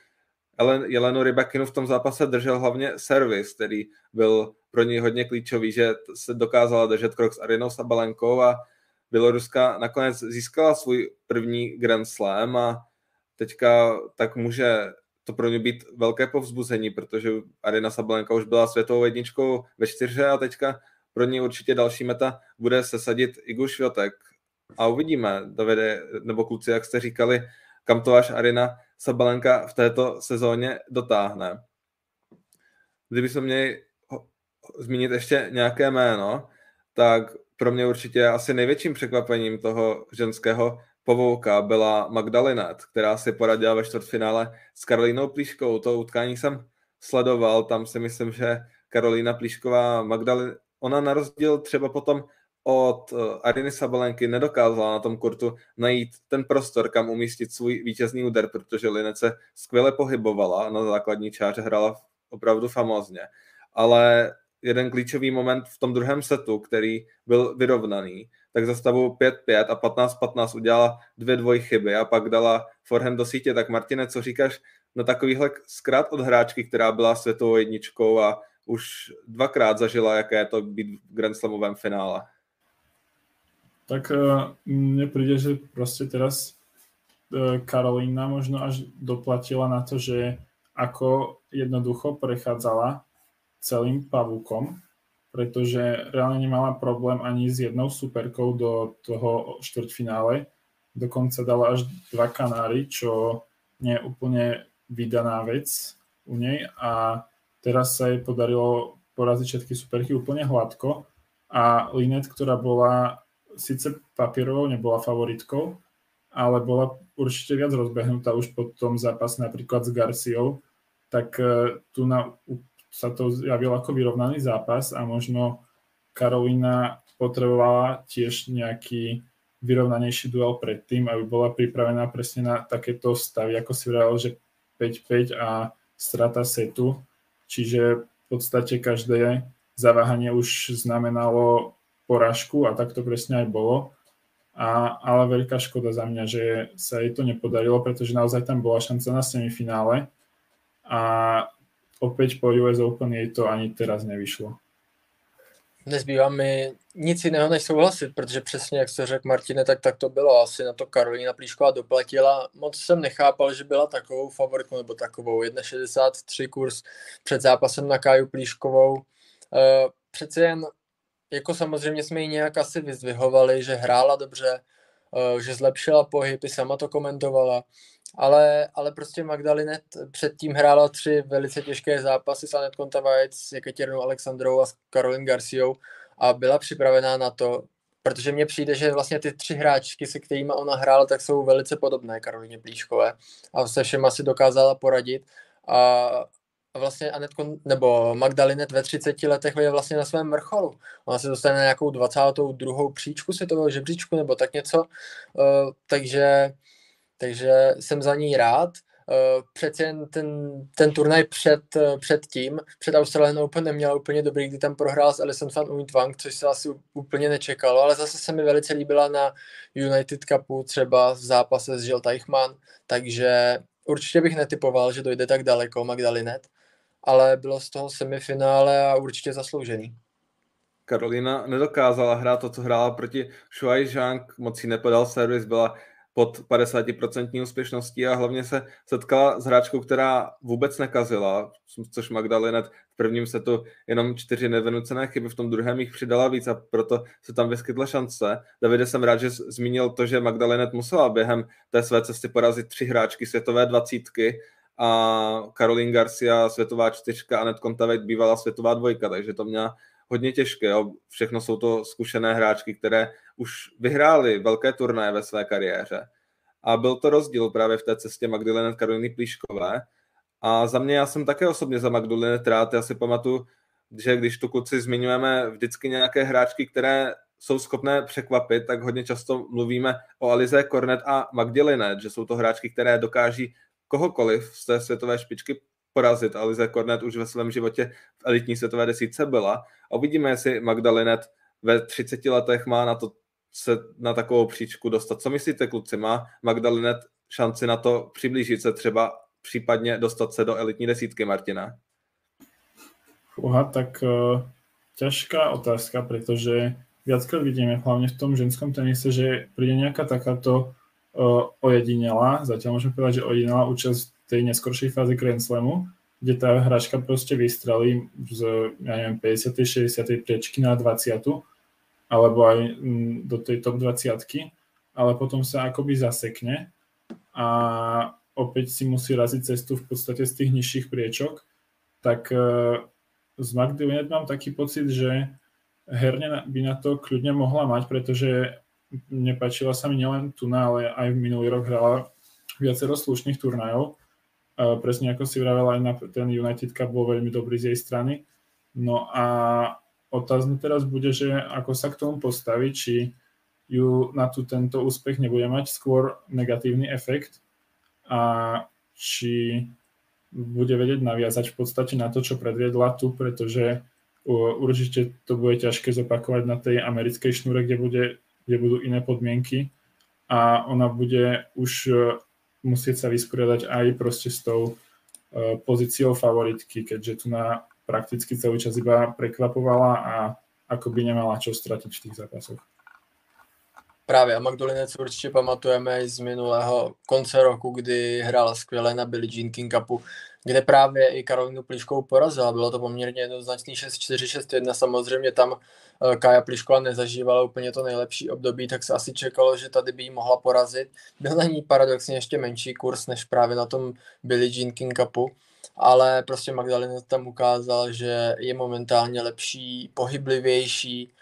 Speaker 1: Jelenu Rybakinu v tom zápase držel hlavně servis, který byl pro něj hodně klíčový, že se dokázala držet krok s Arinou Sabalenkou a Běloruska nakonec získala svůj první Grand Slam a teďka tak může to pro ně být velké povzbuzení, protože Arina Sabalenka už byla světovou jedničkou ve čtyře a teďka pro ní určitě další meta bude sesadit Igu Šviotek. A uvidíme, Davide, nebo kluci, jak jste říkali, kam to až Arina Sabalenka v této sezóně dotáhne. Kdyby jsme měli zmínit ještě nějaké jméno, tak pro mě určitě asi největším překvapením toho ženského povouka byla Magdalinet, která si poradila ve čtvrtfinále s Karolínou Plíškou. To utkání jsem sledoval, tam si myslím, že Karolína Plíšková, Magdalena, ona na rozdíl třeba potom od eh, Ariny Sabalenky nedokázala na tom kurtu najít ten prostor, kam umístit svůj vítězný úder, protože Linec se skvěle pohybovala na základní čáře, hrála opravdu famózně. Ale jeden klíčový moment v tom druhém setu, který byl vyrovnaný, tak za stavu 5-5 a 15-15 udělala dvě dvoj chyby a pak dala forehand do sítě. Tak Martine, co říkáš na takovýhle zkrát od hráčky, která byla světovou jedničkou a už dvakrát zažila, jaké je to být v Grand Slamovém finále?
Speaker 3: Tak uh, mne príde, že proste teraz uh, Karolína možno až doplatila na to, že ako jednoducho prechádzala celým pavúkom, pretože reálne nemala problém ani s jednou superkou do toho štvrťfinále. Dokonca dala až dva kanáry, čo nie je úplne vydaná vec u nej a teraz sa jej podarilo poraziť všetky superky úplne hladko a Linet, ktorá bola síce papierovou nebola favoritkou, ale bola určite viac rozbehnutá už po tom zápase napríklad s Garciou, tak e, tu na, sa to javil ako vyrovnaný zápas a možno Karolína potrebovala tiež nejaký vyrovnanejší duel predtým, aby bola pripravená presne na takéto stavy, ako si vral, že 5-5 a strata setu. Čiže v podstate každé zaváhanie už znamenalo porážku a tak to presne aj bolo. A, ale veľká škoda za mňa, že sa jej to nepodarilo, pretože naozaj tam bola šanca na semifinále a opäť po US Open jej to ani teraz nevyšlo.
Speaker 2: Nezbývá mi nic jiného, než souhlasit, protože přesně, jak se řekl Martine, tak tak to bylo. Asi na to Karolina Plíšková doplatila. Moc jsem nechápal, že byla takovou favoritkou, nebo takovou 1,63 kurz před zápasem na Káju Plíškovou. Eh, přece jen, jako samozřejmě jsme ji nějak asi vyzdvihovali, že hrála dobře, eh, že zlepšila pohyb, i sama to komentovala, ale, ale prostě Magdalinet předtím hrála tři velice těžké zápasy s Anet Kontavajec, s Jekatěrnou Alexandrou a s Karolin Garciou a byla připravená na to, protože mně přijde, že vlastně ty tři hráčky, se kterými ona hrála, tak jsou velice podobné Karolině Plíškové a se všem asi dokázala poradit a vlastně Anetko, nebo Magdalinet ve 30 letech je vlastně na svém vrcholu. Ona se dostane na nějakou 22. příčku světového žebříčku nebo tak něco, uh, takže, takže jsem za ní rád. Uh, přece jen ten, ten turnaj před, uh, před tím, před Australian Open neměla úplně dobrý, kdy tam prohrál s Alison van Uytvanck, což se asi úplně nečekalo, ale zase se mi velice líbila na United Cupu, třeba v zápase s Jill Teichmann, takže určitě bych netypoval, že dojde tak daleko Magdalinet ale bylo z toho semifinále a určitě zasloužený.
Speaker 1: Karolina nedokázala hrát to, co hrála proti Shuai Zhang, moc jí nepodal servis, byla pod 50% úspěšností a hlavně se setkala s hráčkou, která vůbec nekazila, což Magdalenet v prvním setu jenom čtyři nevynucené chyby, v tom druhém jich přidala víc a proto se tam vyskytla šance. Davide, jsem rád, že zmínil to, že Magdalenet musela během té své cesty porazit tři hráčky světové dvacítky a Caroline Garcia světová čtyřka, Anet Kontaveit bývalá světová dvojka, takže to měla hodně těžké. Jo. Všechno jsou to zkušené hráčky, které už vyhrály velké turnaje ve své kariéře. A byl to rozdíl právě v té cestě Magdaleny Karoliny Plíškové. A za mě já jsem také osobně za Magdaleny rád. Já si pamatuju, že když tu kluci zmiňujeme vždycky nějaké hráčky, které jsou schopné překvapit, tak hodně často mluvíme o Alize Kornet a Magdalenet, že jsou to hráčky, které dokáží kohokoliv z té světové špičky porazit. Alize Kornet už ve svém životě v elitní světové desítce byla. A uvidíme, jestli Magdalenet ve 30 letech má na to se na takovou příčku dostat. Co myslíte, kluci? Má Magdalenet šanci na to přiblížit se třeba případně dostat se do elitní desítky, Martina?
Speaker 3: Uha, tak uh, ťažká otázka, pretože viackrát vidíme, hlavne v tom ženskom tenise, že príde nejaká takáto ojedinela, zatiaľ môžeme povedať, že ojedinela účasť tej neskoršej fázy Grand Slamu, kde tá hračka proste vystrelí z, ja neviem, 50. 60. priečky na 20. alebo aj mm, do tej top 20 ale potom sa akoby zasekne a opäť si musí raziť cestu v podstate z tých nižších priečok, tak e, z Magdy mám taký pocit, že herne by na to kľudne mohla mať, pretože nepáčila sa mi nielen tu, ale aj v minulý rok hrala viacero slušných turnajov. Presne ako si vravela, aj na ten United Cup bol veľmi dobrý z jej strany. No a otázne teraz bude, že ako sa k tomu postaviť, či ju na tu tento úspech nebude mať skôr negatívny efekt a či bude vedieť naviazať v podstate na to, čo predviedla tu, pretože určite to bude ťažké zopakovať na tej americkej šnúre, kde bude kde budú iné podmienky a ona bude už e, musieť sa vysporiadať aj proste s tou e, pozíciou favoritky, keďže tu na prakticky celý čas iba prekvapovala a ako by nemala čo stratiť v tých zápasoch.
Speaker 2: Právě a Magdolinec určitě pamatujeme i z minulého konce roku, kdy hrála skvěle na Billie Jean King Cupu, kde právě i Karolinu Pliškovou porazila. Bylo to poměrně jednoznačný 6-4, 6-1. Samozřejmě tam eh, Kája Plišková nezažívala úplně to nejlepší období, tak se asi čekalo, že tady by jí mohla porazit. Byl na ní paradoxně ještě menší kurz než právě na tom Billie Jean King Cupu ale prostě Magdalena tam ukázal, že je momentálně lepší, pohyblivější,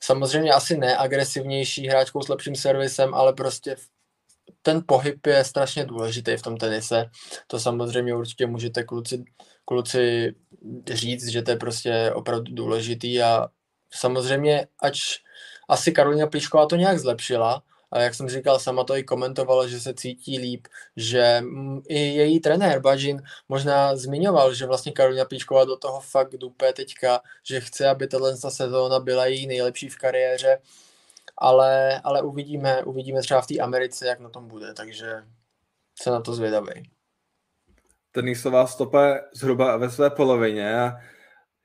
Speaker 2: samozřejmě asi ne agresivnější hráčkou s lepším servisem, ale prostě ten pohyb je strašně důležitý v tom tenise. To samozřejmě určitě můžete kluci, kluci říct, že to je prostě opravdu důležitý a samozřejmě, ač asi Karolina Plíšková to nějak zlepšila, a jak jsem říkal, sama to i komentovala, že se cítí líp, že i její trenér Bažin možná zmiňoval, že vlastně Karolina Plíšková do toho fakt dupe teďka, že chce, aby tato sezóna byla její nejlepší v kariéře, ale, ale uvidíme, uvidíme třeba v té Americe, jak na tom bude, takže se na to zvědavý.
Speaker 1: Tenisová stopa zhruba ve své polovině a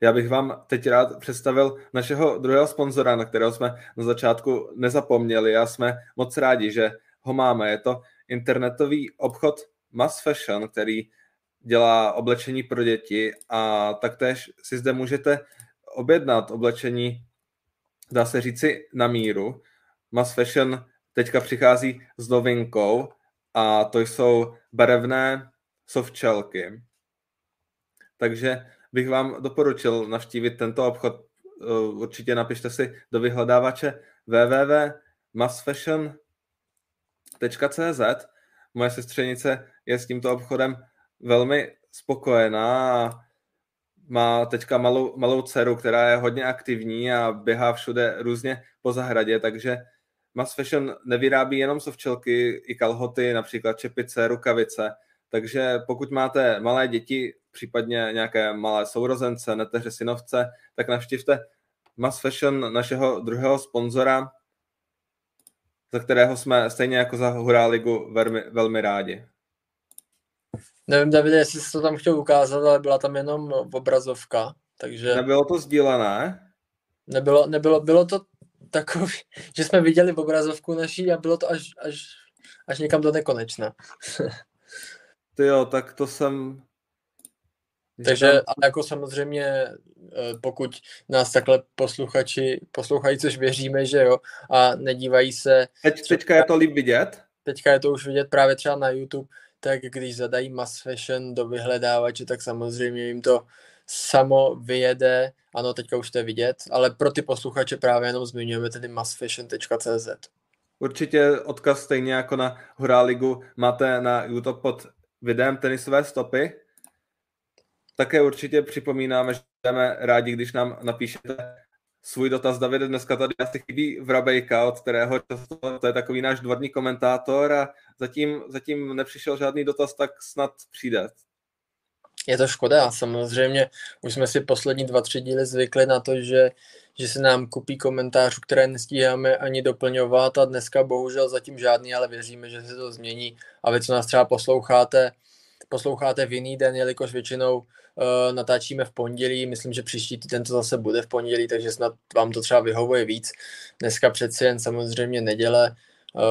Speaker 1: Já bych vám teď rád představil našeho druhého sponzora, na kterého jsme na začátku nezapomněli a jsme moc rádi, že ho máme. Je to internetový obchod Mass Fashion, který dělá oblečení pro děti a taktéž si zde můžete objednat oblečení, dá se říci, na míru. Mass Fashion teďka přichází s novinkou a to jsou barevné softčelky. Takže bych vám doporučil navštívit tento obchod. Eh, určitě napište si do vyhledávače www.massfashion.cz Moje sestřenice je s tímto obchodem velmi spokojená a má teďka malou, malou dceru, která je hodně aktivní a běhá všude různě po zahradě, takže Mass Fashion nevyrábí jenom sovčelky, i kalhoty, například čepice, rukavice, takže pokud máte malé děti, případně nějaké malé sourozence, neteře, synovce, tak navštivte Mass Fashion, našeho druhého sponzora, za kterého jsme stejně jako za Hurá ligu velmi, velmi rádi.
Speaker 2: Nevím, Davide, jestli jsi to tam chtěl ukázat, ale byla tam jenom obrazovka, takže...
Speaker 1: Nebylo to sdílené?
Speaker 2: Nebylo, nebylo, bylo to takový, že jsme viděli v obrazovku naší a bylo to až, až, až někam do nekonečna.
Speaker 1: Ty jo, tak to jsem...
Speaker 2: Takže tam... jako samozřejmě, eh, pokud nás takhle posluchači poslouchají, což věříme, že jo, a nedívají se...
Speaker 1: Teď, teďka je to líp vidět?
Speaker 2: Teďka je to už vidět právě třeba na YouTube, tak když zadají mass fashion do vyhledávače, tak samozřejmě jim to samo vyjede, ano, teďka už to je vidět, ale pro ty posluchače právě jenom zmiňujeme tedy massfashion.cz.
Speaker 1: Určitě odkaz stejně jako na Horáligu máte na YouTube pod videem tenisové stopy. Také určitě připomínáme, že budeme rádi, když nám napíšete svůj dotaz. David, dneska tady asi chybí Vrabejka, od kterého často, to je takový náš dvorní komentátor a zatím, zatím nepřišel žádný dotaz, tak snad přijde.
Speaker 2: Je to škoda, samozřejmě už jsme si poslední dva, tři díly zvykli na to, že, že se nám kupí komentářů, které nestíháme ani doplňovat a dneska bohužel zatím žádný, ale věříme, že se to změní a vy, co nás třeba posloucháte, posloucháte v jiný den, jelikož většinou natáčíme v pondělí, myslím, že příští týden to zase bude v pondělí, takže snad vám to třeba vyhovuje víc. Dneska přeci jen samozřejmě neděle, uh,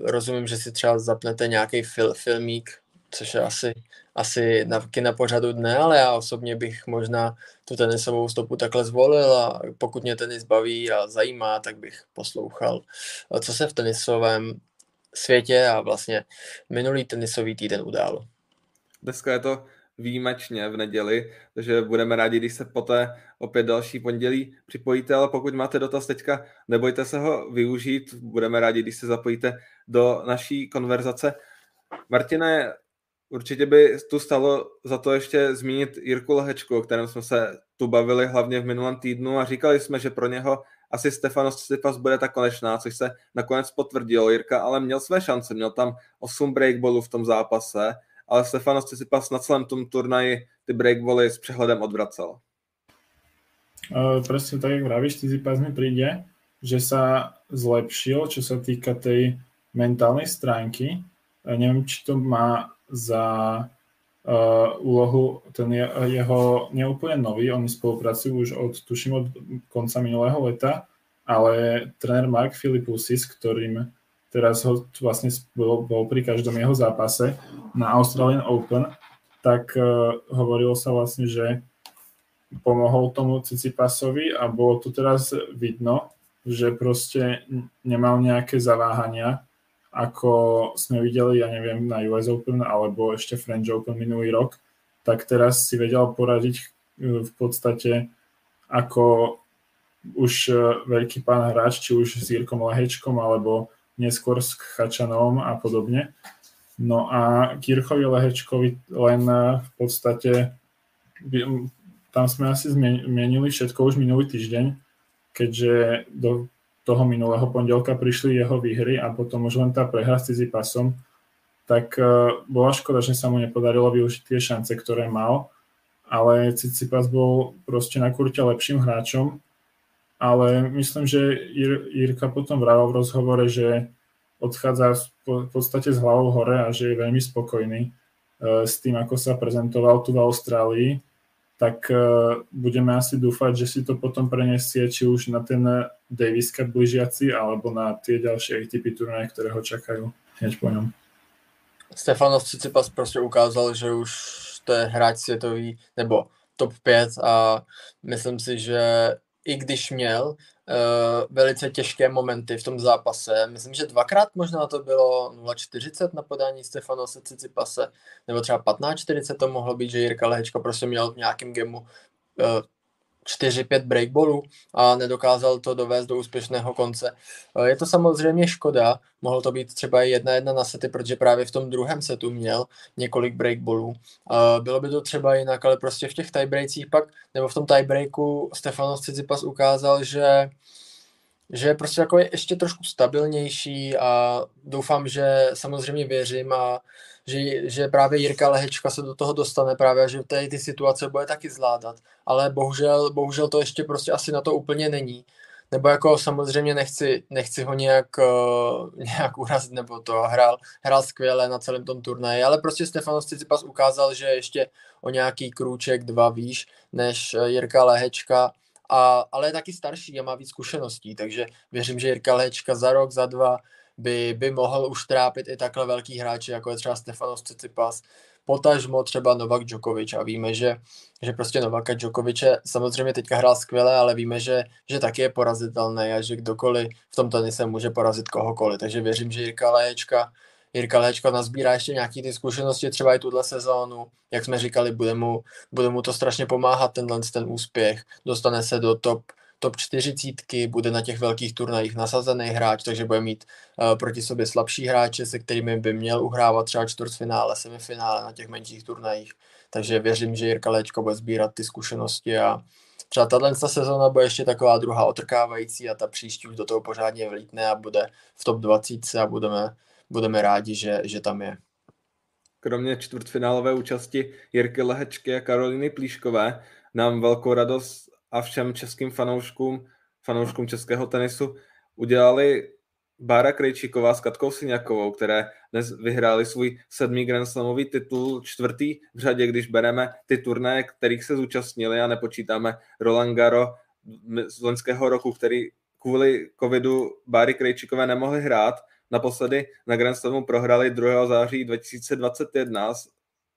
Speaker 2: rozumím, že si třeba zapnete nějaký fil, filmík, což je asi, asi na, na pořadu dne, ale já osobně bych možná tu tenisovou stopu takhle zvolil a pokud mě tenis baví a zajímá, tak bych poslouchal, co se v tenisovém světě a vlastně minulý tenisový týden událo.
Speaker 1: Dneska je to výjimečně v neděli, takže budeme rádi, když se poté opět další pondělí připojíte, ale pokud máte dotaz teďka, nebojte se ho využít, budeme rádi, když se zapojíte do naší konverzace. Martine, určitě by tu stalo za to ještě zmínit Jirku Lehečku, o kterém jsme se tu bavili hlavně v minulém týdnu a říkali jsme, že pro něho asi Stefanos Tsitsipas bude ta konečná, což se nakonec potvrdilo. Jirka ale měl své šance, měl tam 8 breakballů v tom zápase, ale Stefanos Tsitsipas na celém tom turnaji ty breakbally s přehledem odvracel.
Speaker 3: Uh, presne tak, jak vravíš, Tsitsipas mi príde, že sa zlepšil, čo sa týka tej mentálnej stránky. Uh, neviem, či to má za uh, úlohu ten je, jeho neúplne nový, oni spolupracujú už od, tuším, od konca minulého leta, ale tréner Mark Filipusis, ktorým teraz ho vlastne bol, bol pri každom jeho zápase na Australian Open, tak uh, hovorilo sa vlastne, že pomohol tomu Cicipasovi a bolo tu teraz vidno, že proste nemal nejaké zaváhania, ako sme videli, ja neviem, na US Open alebo ešte French Open minulý rok, tak teraz si vedel poradiť e, v podstate ako už e, veľký pán hráč, či už s Jirkom Lehečkom alebo neskôr s Chačanom a podobne. No a Kirchovi Lehečkovi len v podstate tam sme asi zmenili všetko už minulý týždeň, keďže do toho minulého pondelka prišli jeho výhry a potom už len tá prehra s pasom, tak bola škoda, že sa mu nepodarilo využiť tie šance, ktoré mal, ale Cicipas bol proste na kurte lepším hráčom ale myslím, že Jirka potom vravel v rozhovore, že odchádza v podstate s hlavou hore a že je veľmi spokojný e, s tým, ako sa prezentoval tu v Austrálii tak uh, budeme asi dúfať, že si to potom prenesie či už na ten Davis Cup blížiaci, alebo na tie ďalšie ATP turnaje, ktoré ho čakajú hneď po ňom.
Speaker 2: Stefanos Tsitsipas prostě ukázal, že už to je hráč světový, nebo top 5 a myslím si, že i když měl uh, velice těžké momenty v tom zápase, myslím, že dvakrát možná to bylo 0,40 na podání Stefanose Cicipase, nebo třeba 15,40 to mohlo být, že Jirka Lehečka prostě měl v nějakém gemu uh, 4-5 breakballů a nedokázal to dovést do úspěšného konce. Eh, je to samozřejmě škoda, mohlo to být třeba jedna jedna na sety, protože právě v tom druhém setu měl několik breakballů. Eh, bylo by to třeba jinak, ale prostě v těch tiebreakcích pak, nebo v tom tiebreaku Stefanos Tsitsipas ukázal, že že je prostě jako ještě trošku stabilnější a doufám, že samozřejmě věřím a že, že právě Jirka Lehečka se do toho dostane právě že tady ty situace bude taky zvládat. Ale bohužel, bohužel to ještě prostě asi na to úplně není. Nebo jako samozřejmě nechci, nechci ho nějak, uh, nějak urazit nebo to. Hrál, hrál skvěle na celém tom turnaji, ale prostě Stefanos Tsitsipas ukázal, že ještě o nějaký krůček, dva výš než eh, Jirka Lehečka. A, ale je taky starší a má víc zkušeností, takže věřím, že Jirka Lehečka za rok, za dva by, by mohl už trápit i takhle velký hráči, jako je třeba Stefanos Tsitsipas, potažmo třeba Novak Djokovic a víme, že, že prostě Novaka Djokoviče samozřejmě teďka hrál skvěle, ale víme, že, že taky je porazitelný a že kdokoliv v tom tenise může porazit kohokoliv, takže věřím, že Jirka Lehečka Jirka Lehečka nazbírá ještě nějaký ty zkušenosti třeba i tuhle sezónu. Jak jsme říkali, bude mu, bude mu to strašně pomáhat tenhle ten úspěch. Dostane se do top top 40, bude na těch velkých turnajích nasazený hráč, takže bude mít uh, proti sobě slabší hráče, se kterými by měl uhrávat třeba čtvrtfinále, semifinále na těch menších turnajích. Takže věřím, že Jirka Léčko bude sbírat ty zkušenosti a třeba tahle sezóna bude ještě taková druhá otrkávající a ta příští už do toho pořádně vlítne a bude v top 20 a budeme, budeme rádi, že, že tam je.
Speaker 1: Kromě čtvrtfinálové účasti Jirky Lehečky a Karoliny Plíškové nám velkou radost a všem českým fanouškům, fanouškům českého tenisu udělali Bára Krejčíková s Katkou Syňakovou, které dnes vyhráli svůj sedmý Grand Slamový titul, čtvrtý v řadě, když bereme ty turnaje, kterých se zúčastnili a nepočítáme Roland Garo z loňského roku, který kvůli covidu Báry Krejčíkové nemohli hrát. Naposledy na Grand Slamu prohrali 2. září 2021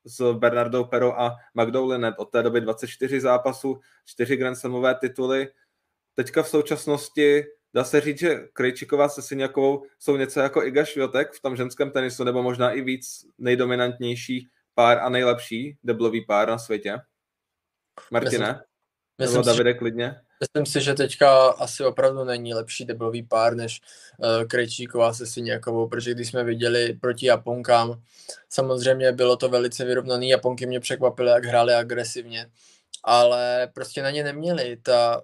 Speaker 1: s Bernardou Perou a Magdou Linet. Od té doby 24 zápasů, 4 Grand Slamové tituly. Teďka v současnosti dá se říct, že Krejčíková se Syňakovou jsou něco jako Iga Šviotek v tom ženském tenisu, nebo možná i víc nejdominantnější pár a nejlepší deblový pár na světě. Martine? Myslím, myslím nebo Davide, klidně.
Speaker 2: Myslím si, že teďka asi opravdu není lepší deblový pár než uh, Krejčíková se Syňakovou, protože když jsme viděli proti Japonkám, samozřejmě bylo to velice vyrovnaný, Japonky mě překvapily, jak hráli agresivně, ale prostě na ně neměli. Ta,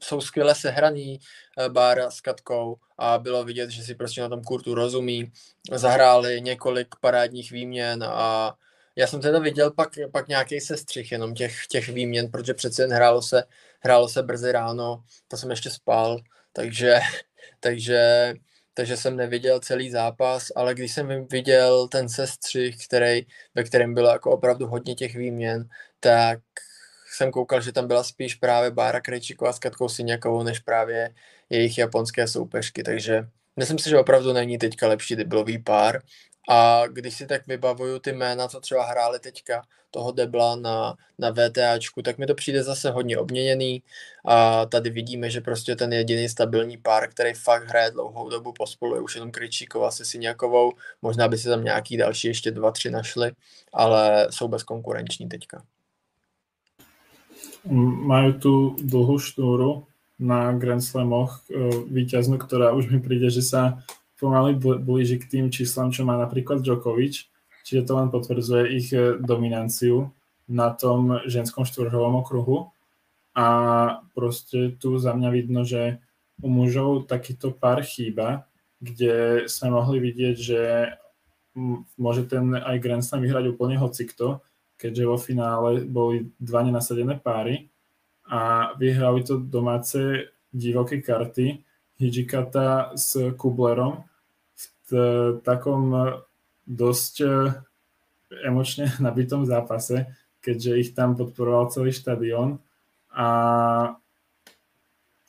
Speaker 2: jsou skvěle sehraný uh, Bára s Katkou a bylo vidět, že si prostě na tom kurtu rozumí. Zahráli několik parádních výměn a já jsem teda viděl pak, pak nějaký sestřih jenom těch, těch výměn, protože přece jen hrálo se, hrálo se brzy ráno, to jsem ještě spal, takže, takže, takže jsem neviděl celý zápas, ale když jsem viděl ten sestřih, který, ve kterém bylo jako opravdu hodně těch výměn, tak jsem koukal, že tam byla spíš právě Bára Krejčíková s Katkou Syňakovou, než právě jejich japonské soupeřky, takže myslím si, že opravdu není teďka lepší deblový pár a když si tak vybavuju ty jména, co třeba hráli teďka toho Debla na, na VTAčku, tak mi to přijde zase hodně obměněný a tady vidíme, že prostě ten jediný stabilní pár, který fakt hraje dlouhou dobu pospolu, je už jenom Kryčíková se Syňakovou, možná by se tam nějaký další ještě dva, tři našli, ale jsou bezkonkurenční teďka.
Speaker 3: Majú tu dlhú štúru na Grand Slamoch e, víťaznú, ktorá už mi príde, že sa pomaly blíži k tým číslam, čo má napríklad Djokovic, čiže to len potvrdzuje ich e, dominanciu na tom ženskom štvrhovom okruhu. A proste tu za mňa vidno, že u mužov takýto pár chýba, kde sme mohli vidieť, že môže ten aj Grand Slam vyhrať úplne hocikto, keďže vo finále boli dva nenasadené páry a vyhrali to domáce divoké karty Hijikata s Kublerom takom dosť e, emočne nabitom zápase, keďže ich tam podporoval celý štadión a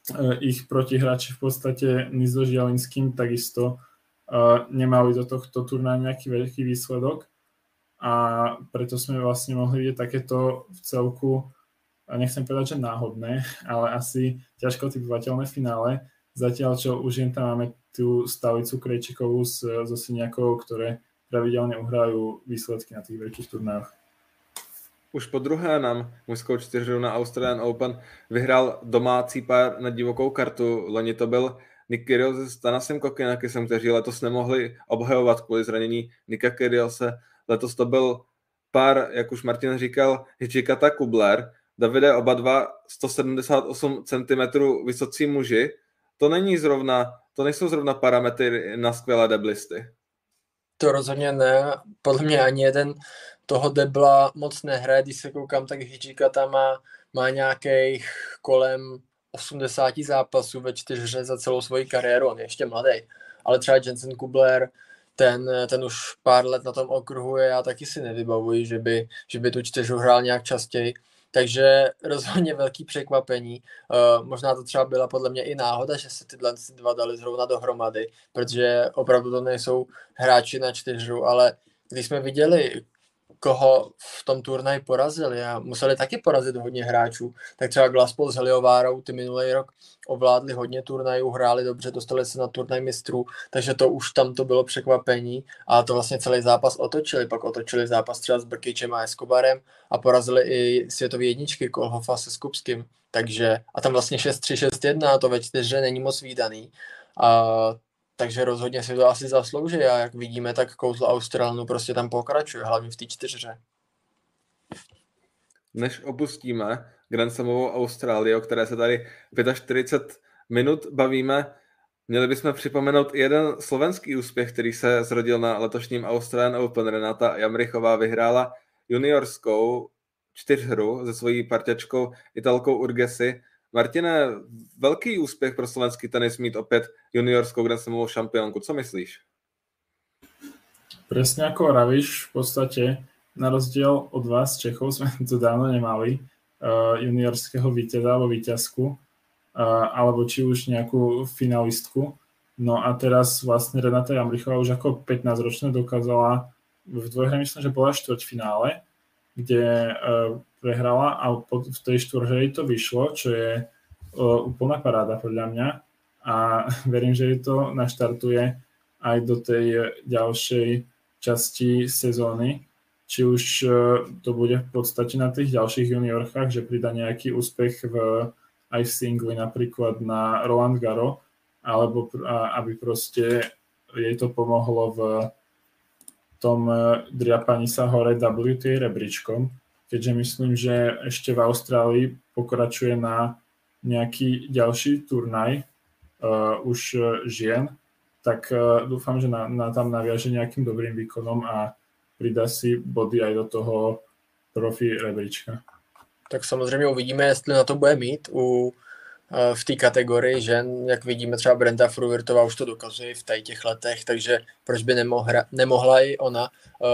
Speaker 3: e, ich protihráči v podstate Nizo Žialinským takisto e, nemali do tohto turnaja nejaký veľký výsledok a preto sme vlastne mohli vidieť takéto v celku, nechcem povedať, že náhodné, ale asi ťažko typovateľné finále, zatiaľ čo už jen tam máme tú stavicu Krejčikovú so Siniakou, ktoré pravidelne uhrajú výsledky na tých veľkých turnajoch.
Speaker 1: Už po druhé nám mužskou čtyřhru na Australian Open vyhrál domácí pár na divokou kartu. Loni to byl Nick Kyrgios s Tanasem Kokinakisem, kteří letos nemohli obhajovat kvůli zranění Nika Kyrgiose. Letos to byl pár, jak už Martin říkal, Hichikata Kubler. Davide, oba dva 178 cm vysocí muži. To není zrovna, to nejsou zrovna parametry na skvělé deblisty.
Speaker 2: To rozhodně ne. Podle mě ani jeden toho debla moc nehraje, když se koukám, tak Hijika tam má, má nějakých kolem 80 zápasů ve čtyřhře za celou svoji kariéru, on je ještě mladý. Ale třeba Jensen Kubler, ten, ten už pár let na tom okruhu je, já taky si nevybavuji, že by, že by tu čtyřu hrál nějak častěji. Takže rozhodně velký překvapení. Uh, možná to třeba byla podle mě i náhoda, že se tyhle dva dali zrovna dohromady, protože opravdu to nejsou hráči na čtyřu, ale když jsme viděli, koho v tom turnaji porazili a museli taky porazit hodně hráčů, tak třeba Glaspol s Heliovárou ty minulý rok ovládli hodně turnajů, hráli dobře, dostali se na turnaj mistrů, takže to už tam to bylo překvapení a to vlastně celý zápas otočili, pak otočili zápas třeba s Brkyčem a Escobarem a porazili i světové jedničky Kolhofa se Skupským, takže a tam vlastně 6-3, 6-1 a to ve čtyřře není moc výdaný a takže rozhodně si to asi zaslouží a jak vidíme, tak kouzlo Australanu prostě tam pokračuje, hlavně v té čtyřře.
Speaker 1: Než opustíme Grand Slamovou Austrálii, o které se tady 45 minut bavíme, měli bychom připomenout jeden slovenský úspěch, který se zrodil na letošním Australian Open. Renata Jamrichová vyhrála juniorskou čtyřhru se svojí parťačkou Italkou Urgesi Martine, velký úspěch pro slovenský tenis mít opět juniorskou Grand Slamovou šampionku. Co myslíš?
Speaker 3: Presne ako ravíš, v podstate na rozdiel od vás, Čechov, sme tu dávno nemali uh, juniorského víťaza alebo víťazku, uh, alebo či už nejakú finalistku. No a teraz vlastne Renata Jamrichová už ako 15-ročná dokázala v dvojhre, myslím, že bola štvrťfinále, kde uh, prehrala a v tej štvorhre to vyšlo, čo je uh, úplná paráda podľa mňa a verím, že jej to naštartuje aj do tej ďalšej časti sezóny. Či už to bude v podstate na tých ďalších juniorkách, že prida nejaký úspech v, aj v singli napríklad na Roland Garo, alebo aby proste jej to pomohlo v tom driapaní sa hore WTA rebríčkom, keďže myslím, že ešte v Austrálii pokračuje na nejaký ďalší turnaj uh, už žien, tak uh, dúfam, že na, na tam naviaže nejakým dobrým výkonom a pridá si body aj do toho profi rebríčka.
Speaker 2: Tak samozřejmě uvidíme, jestli na to bude mít u, v té kategorii žen, jak vidíme třeba Brenda Fruvirtová už to dokazuje v těch letech, takže proč by nemohla, nemohla i ona. Uh,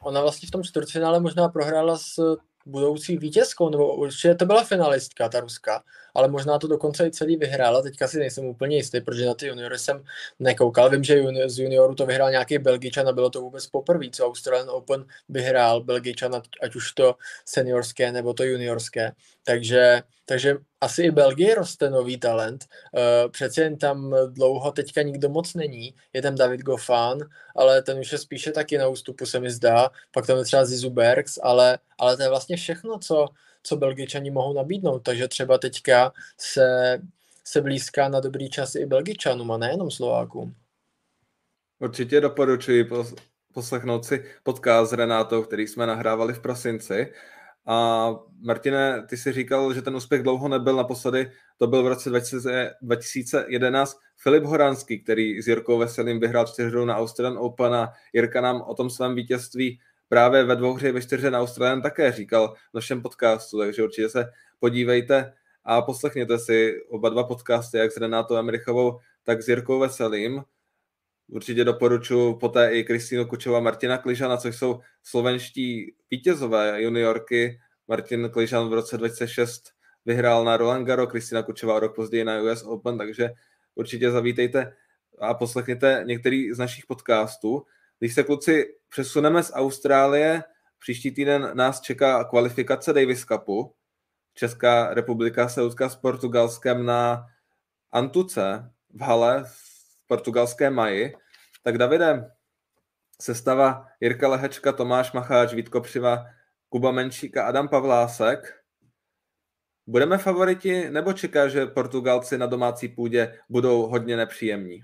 Speaker 2: ona vlastně v tom čtvrtfinále možná prohrála s budoucí vítězkou, nebo určitě to byla finalistka, ta ruská, ale možná to dokonce i celý vyhrála, teďka si nejsem úplně jistý, protože na ty juniory jsem nekoukal, vím, že junior, z junioru to vyhrál nějaký Belgičan a bylo to vůbec poprvé, co Australian Open vyhrál Belgičan, ať už to seniorské nebo to juniorské, takže, takže asi i Belgie roste nový talent, uh, přece jen tam dlouho teďka nikdo moc není, je tam David Goffin, ale ten už je spíše taky na ústupu, se mi zdá, pak tam je třeba Zizu Bergs, ale, ale to je vlastně všechno, co, co Belgičani mohou nabídnout, takže třeba teďka se, se blízká na dobrý čas i Belgičanům a nejenom Slovákům.
Speaker 1: Určitě doporučuji poslechnout si podcast s Renátou, který jsme nahrávali v prosinci. A Martine, ty si říkal, že ten úspěch dlouho nebyl naposledy, to byl v roce 2011 Filip Horanský, který s Jirkou Veselým vyhrál čtyřhru na Australian Open a Jirka nám o tom svém vítězství právě ve dvou hře ve čtyřře na Australian také říkal v našem podcastu, takže určitě se podívejte a poslechněte si oba dva podcasty, jak s Renátou Emrichovou, tak s Jirkou Veselým. určitě doporučuji poté i Kristýnu Kučová a Martina Kližana, což jsou slovenští vítězové juniorky. Martin Kližan v roce 2006 vyhrál na Roland Garo, Kristýna Kučová rok později na US Open, takže určitě zavítejte a poslechněte některý z našich podcastů. Když se kluci přesuneme z Austrálie, příští týden nás čeká kvalifikace Davis Cupu. Česká republika se utká s Portugalskem na Antuce v hale v portugalské maji. Tak Davide, sestava Jirka Lehečka, Tomáš Macháč, Vítko Přiva, Kuba Menšík a Adam Pavlásek. Budeme favoriti, nebo čeká, že Portugalci na domácí půdě budou hodně nepříjemní?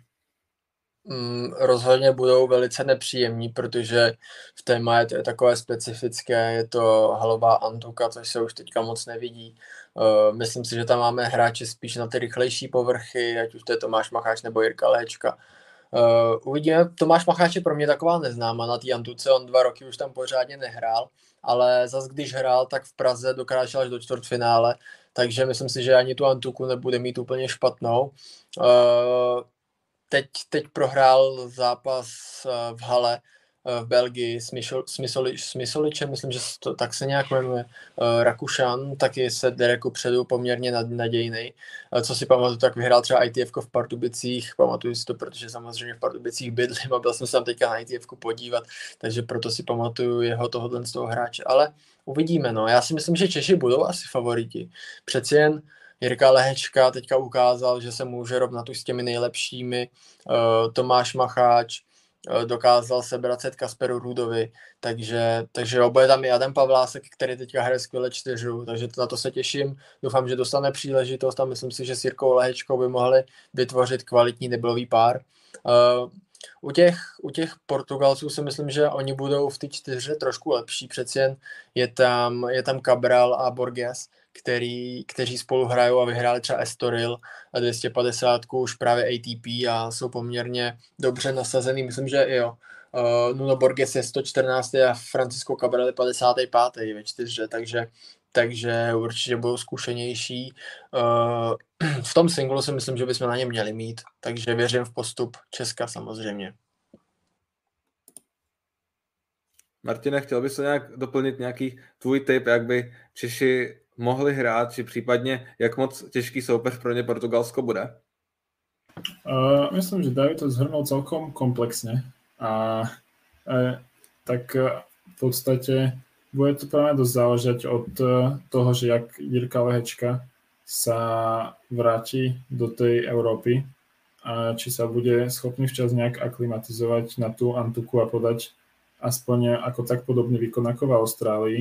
Speaker 2: Mm, rozhodně budou velice nepříjemní, protože v té je to je takové specifické, je to halová antuka, což se už teďka moc nevidí. Uh, myslím si, že tam máme hráče spíš na ty rychlejší povrchy, ať už to je Tomáš Macháč nebo Jirka Léčka. Uh, uvidíme, Tomáš Macháč je pro mě taková neznáma na té Antuce, on dva roky už tam pořádně nehrál, ale zas když hrál, tak v Praze dokráčel až do čtvrtfinále, takže myslím si, že ani tu Antuku nebude mít úplně špatnou. Uh, teď, teď prohrál zápas uh, v hale uh, v Belgii s, Mišol, s, Misoli, s Misoličem, myslím, že to tak se nějak jmenuje, uh, Rakušan, taky se Dereku předu poměrně nad, nadějný. Co si pamatuju, tak vyhrál třeba ITF v Pardubicích, pamatuju si to, protože samozřejmě v Pardubicích bydlím a byl jsem se tam teďka na ITF podívat, takže proto si pamatuju jeho tohohle z toho hráče, ale uvidíme, no. Já si myslím, že Češi budou asi favoriti. Přeci jen Jirka Lehečka teďka ukázal, že se může rovnat už s těmi nejlepšími. Uh, Tomáš Macháč uh, dokázal sebrat set Kasperu Rudovi, takže, takže oboje tam i Adam Pavlásek, který teďka hraje skvěle čtyřu, takže na to se těším. Doufám, že dostane příležitost a myslím si, že s Jirkou Lehečkou by mohli vytvořit kvalitní debilový pár. Uh, u těch, u těch Portugalců si myslím, že oni budou v té čtyře trošku lepší, přeci jen je tam, je tam Cabral a Borges, který, kteří spolu hrajou a vyhráli třeba Estoril a 250 už právě ATP a jsou poměrně dobře nasazený. Myslím, že jo. Uh, Nuno Borges je 114. a Francisco Cabral je 55. ve čtyřře, takže takže určitě budou zkušenější. Uh, v tom singlu si myslím, že bychom na ně měli mít, takže věřím v postup Česka samozřejmě.
Speaker 1: Martine, chtěl bys to nějak doplnit nějaký tvůj tip, jak by Češi mohli hrát, či případně jak moc těžký soupeř pro ně Portugalsko bude?
Speaker 3: Uh, myslím, že David to zhrnul celkom komplexně a uh, tak uh, v podstatě bude to práve dosť záležať od toho, že jak Jirka Lehečka sa vráti do tej Európy a či sa bude schopný včas nejak aklimatizovať na tú Antuku a podať aspoň ako tak podobný výkon ako v Austrálii.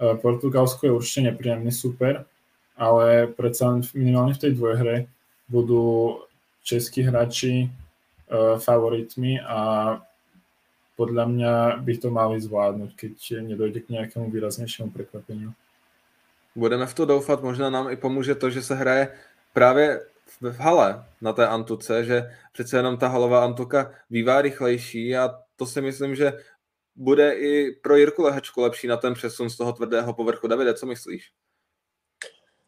Speaker 3: Portugalsko je určite nepríjemný super, ale predsa minimálne v tej dvojhre budú českí hráči favoritmi a podľa mňa by to mali zvládnuť, keď nedojde k nejakému výraznějšímu překvapení.
Speaker 1: Budeme v to doufat, možná nám i pomůže to, že se hraje právě v hale na té Antuce, že přece jenom ta halová Antuka bývá rychlejší a to si myslím, že bude i pro Jirku Lehečku lepší na ten přesun z toho tvrdého povrchu. Davide, co myslíš?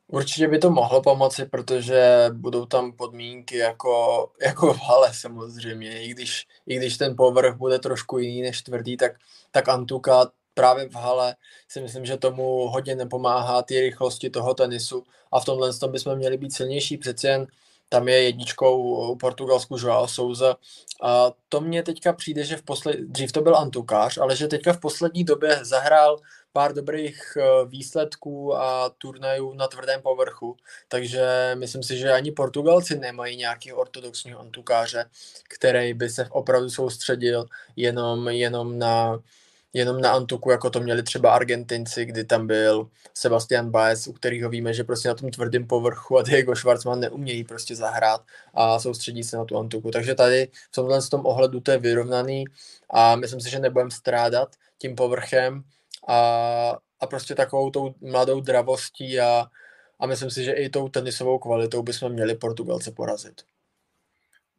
Speaker 2: Určitě by to mohlo pomoci, protože budou tam podmínky jako, jako v hale samozřejmě. I když, I když ten povrch bude trošku jiný než tvrdý, tak, tak Antuka právě v hale si myslím, že tomu hodně nepomáhá ty rychlosti toho tenisu a v tomhle tom bychom měli být silnější. Přeci jen tam je jedničkou u Portugalsku Joao Souza. A to mně teďka přijde, že v posled... dřív to byl Antukář, ale že teďka v poslední době zahrál pár dobrých eh, výsledků a turnajů na tvrdém povrchu, takže myslím si, že ani Portugalci nemají nějaký ortodoxního antukáře, který by se opravdu soustředil jenom, jenom na jenom na Antuku, jako to měli třeba Argentinci, kdy tam byl Sebastian Baez, u kterého víme, že prostě na tom tvrdém povrchu a Diego Schwarzman neumějí prostě zahrát a soustředí se na tu Antuku. Takže tady v tomhle tom ohledu to je vyrovnaný a myslím si, že nebudeme strádat tím povrchem a, a prostě takovou tou mladou dravostí a, a myslím si, že i tou tenisovou kvalitou bychom měli Portugalce porazit.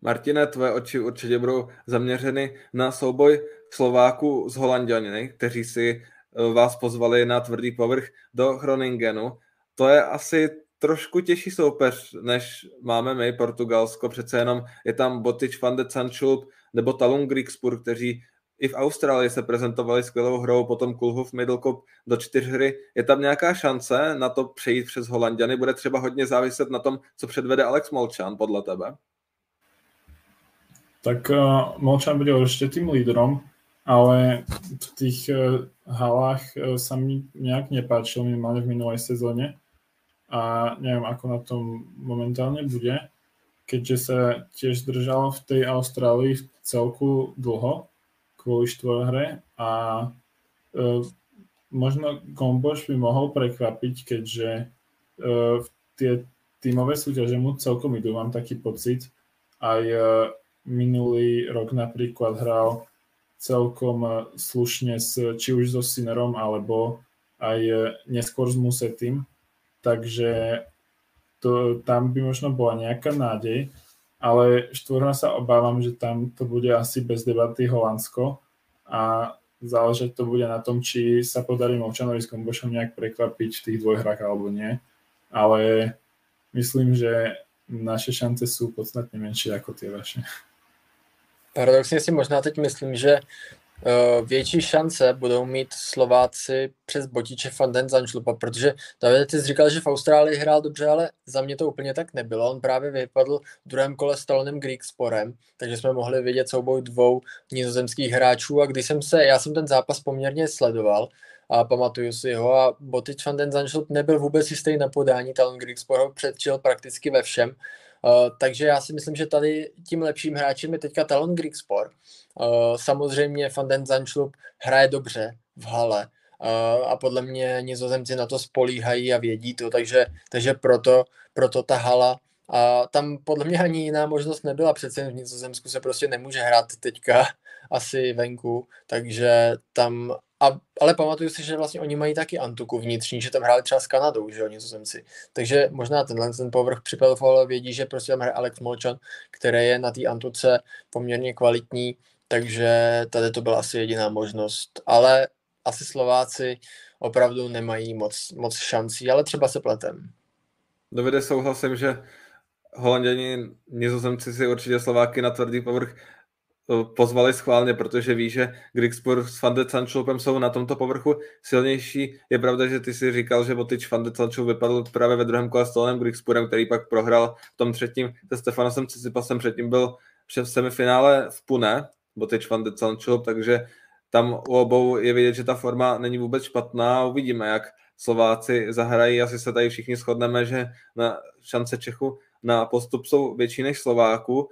Speaker 1: Martine, tvé oči určitě budou zaměřeny na souboj Slováku z Holanděniny, kteří si eh, vás pozvali na tvrdý povrch do Chroningenu. To je asi trošku těžší soupeř, než máme my, Portugalsko. Přece jenom je tam Botič, Van de Sanchulp nebo Talon Grigspur, kteří i v Austrálii se prezentovali skvělou hrou, potom Kulhov Middlecup do čtyřhry. Je tam nějaká šance na to přejít přes Holandiany? Bude třeba hodně záviset na tom, co předvede Alex Molčan, podle tebe?
Speaker 3: Tak uh, Molčan bude určitě tým lídrom, ale v tých uh, halách uh, sa mi nejak nepáčil minimálne v minulej sezóne a neviem, ako na tom momentálne bude, keďže sa tiež držal v tej Austrálii v celku dlho kvôli štvorhre a uh, možno Gomboš by mohol prekvapiť, keďže uh, tie tímové súťaže mu celkom idú, mám taký pocit. Aj minulý rok napríklad hral celkom eh, slušne s, či už so Sinerom, alebo aj eh, neskôr s Musetim. Takže to, tam by možno bola nejaká nádej, ale štvorna sa obávam, že tam to bude asi bez debaty Holandsko a záležať to bude na tom, či sa podarí Molčanovi s Kombošom nejak prekvapiť v tých dvojhrách alebo nie. Ale myslím, že naše šance sú podstatne menšie ako tie vaše.
Speaker 2: Paradoxně si možná teď myslím, že uh, větší šance budou mít Slováci přes Botiče Fanden Zanšlupa, protože David, ty jsi říkal, že v Austrálii hrál dobře, ale za mě to úplně tak nebylo. On právě vypadl v druhém kole s Talonem Sporem, takže jsme mohli vidět souboj dvou nizozemských hráčů. A když jsem se, já jsem ten zápas poměrně sledoval, a pamatuju si ho a Botič van den Zanschlup nebyl vůbec jistý na podání, Talon Grigspor ho předčil prakticky ve všem Uh, takže já si myslím, že tady tím lepším hráčem je teďka Talon Grigspor. Uh, samozřejmě Fanden Zanšlup hraje dobře v hale uh, a podle mě nizozemci na to spolíhají a vědí to, takže, takže proto, proto ta hala a tam podle mě ani jiná možnost nebyla, přece v Nizozemsku se prostě nemůže hrát teďka asi venku, takže tam a, ale pamatuju si, že vlastně oni mají taky Antuku vnitřní, že tam hráli třeba s Kanadou, že jo, nizozemci. Takže možná tenhle ten povrch při vědí, že prostě tam hraje Alex Molčan, který je na té Antuce poměrně kvalitní, takže tady to byla asi jediná možnost. Ale asi Slováci opravdu nemají moc, moc šancí, ale třeba se pletem.
Speaker 1: Dovede souhlasím, že Holanděni, nizozemci si určitě Slováky na tvrdý povrch pozvali schválně, protože ví, že Grigspur s Van de Sanchulpem jsou na tomto povrchu silnější. Je pravda, že ty si říkal, že Botič Van de Sanchulp vypadl právě ve druhém kole s Tolenem Grigspurem, který pak prohrál v tom třetím se Stefanosem Cicipasem, předtím byl v semifinále v Pune, Botič Van de Sanchulp, takže tam u obou je vidět, že ta forma není vůbec špatná. Uvidíme, jak Slováci zahrají. Asi se tady všichni shodneme, že na šance Čechu na postup jsou větší než Slováku.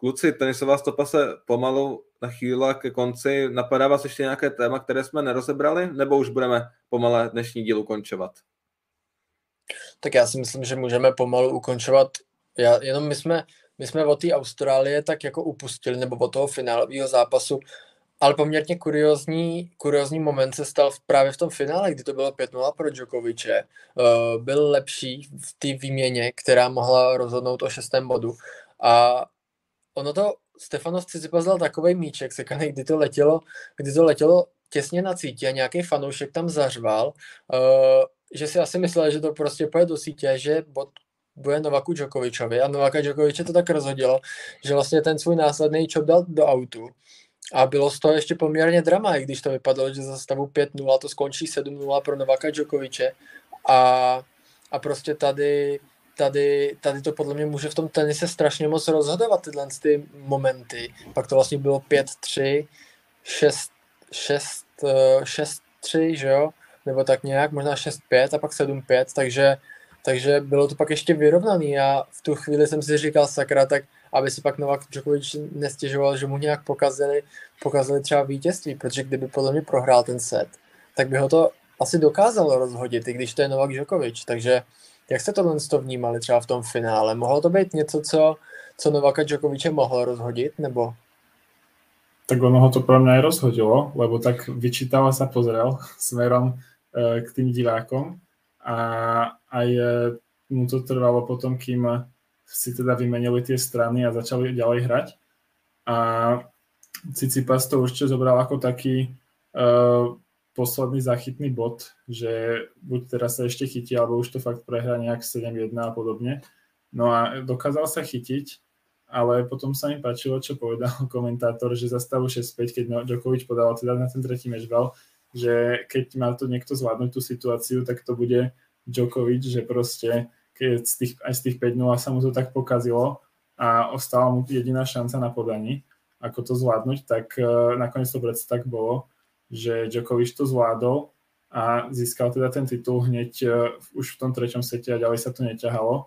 Speaker 1: Kluci, tenisová stopa se pomalu nachýlila ke konci. Napadá vás ještě nějaké téma, které jsme nerozebrali, nebo už budeme pomalé dnešní díl ukončovat?
Speaker 2: Tak já si myslím, že můžeme pomalu ukončovat. Já, jenom my jsme, my jsme od té Austrálie tak jako upustili, nebo od toho finálového zápasu, ale poměrně kuriozní, kuriozní moment se stal právě v tom finále, kdy to bylo 5-0 pro Djokoviče. Uh, byl lepší v té výměně, která mohla rozhodnout o šestém bodu. A ono to Stefanos Tsitsipas dal takový míček sekaný, kdy to letělo, kdy to letělo těsně na cítě a nějaký fanoušek tam zařval, uh, že si asi myslel, že to prostě pojede do sítě, že bod bude Novaku Djokovičovi a Novaka Djokoviče to tak rozhodilo, že vlastně ten svůj následný čop dal do autu. A bylo z toho ještě poměrně drama, i když to vypadalo, že za stavu 5-0 to skončí 7-0 pro Novaka Djokoviče. A, a prostě tady tady, tady to podle mě může v tom tenise strašně moc rozhodovat tyhle ty momenty. Pak to vlastně bylo 5-3, 6, 6, 6-3, že jo? Nebo tak nějak, možná 6-5 a pak 7-5, takže, takže bylo to pak ještě vyrovnaný a v tu chvíli jsem si říkal, sakra, tak aby si pak Novak Djokovic nestěžoval, že mu nějak pokazili, pokazili třeba vítězství, protože kdyby podle mě prohrál ten set, tak by ho to asi dokázalo rozhodit, i když to je Novak Djokovic, takže jak jste tohle to vnímali třeba v tom finále? Mohlo to být něco, co, co Novaka Djokoviče mohlo rozhodit, nebo?
Speaker 3: Tak ono ho to pro mě rozhodilo, lebo tak vyčítala sa pozrel smerom e, k tým divákom a aj mu to trvalo potom, kým si teda vymenili tie strany a začali ďalej hrať. A Cicipas to určite zobral ako taký uh, posledný zachytný bod, že buď teraz sa ešte chytí, alebo už to fakt prehrá nejak 7-1 a podobne. No a dokázal sa chytiť, ale potom sa mi páčilo, čo povedal komentátor, že za stavu 6-5, keď Djokovic podal teda na ten tretí mečbal, že keď má to niekto zvládnuť tú situáciu, tak to bude Djokovic, že proste keď z tých, aj z tých 5-0 sa mu to tak pokazilo a ostala mu jediná šanca na podaní, ako to zvládnuť, tak uh, nakoniec to predsa tak bolo, že Djokovic to zvládol a získal teda ten titul hneď uh, už v tom treťom sete a ďalej sa to neťahalo.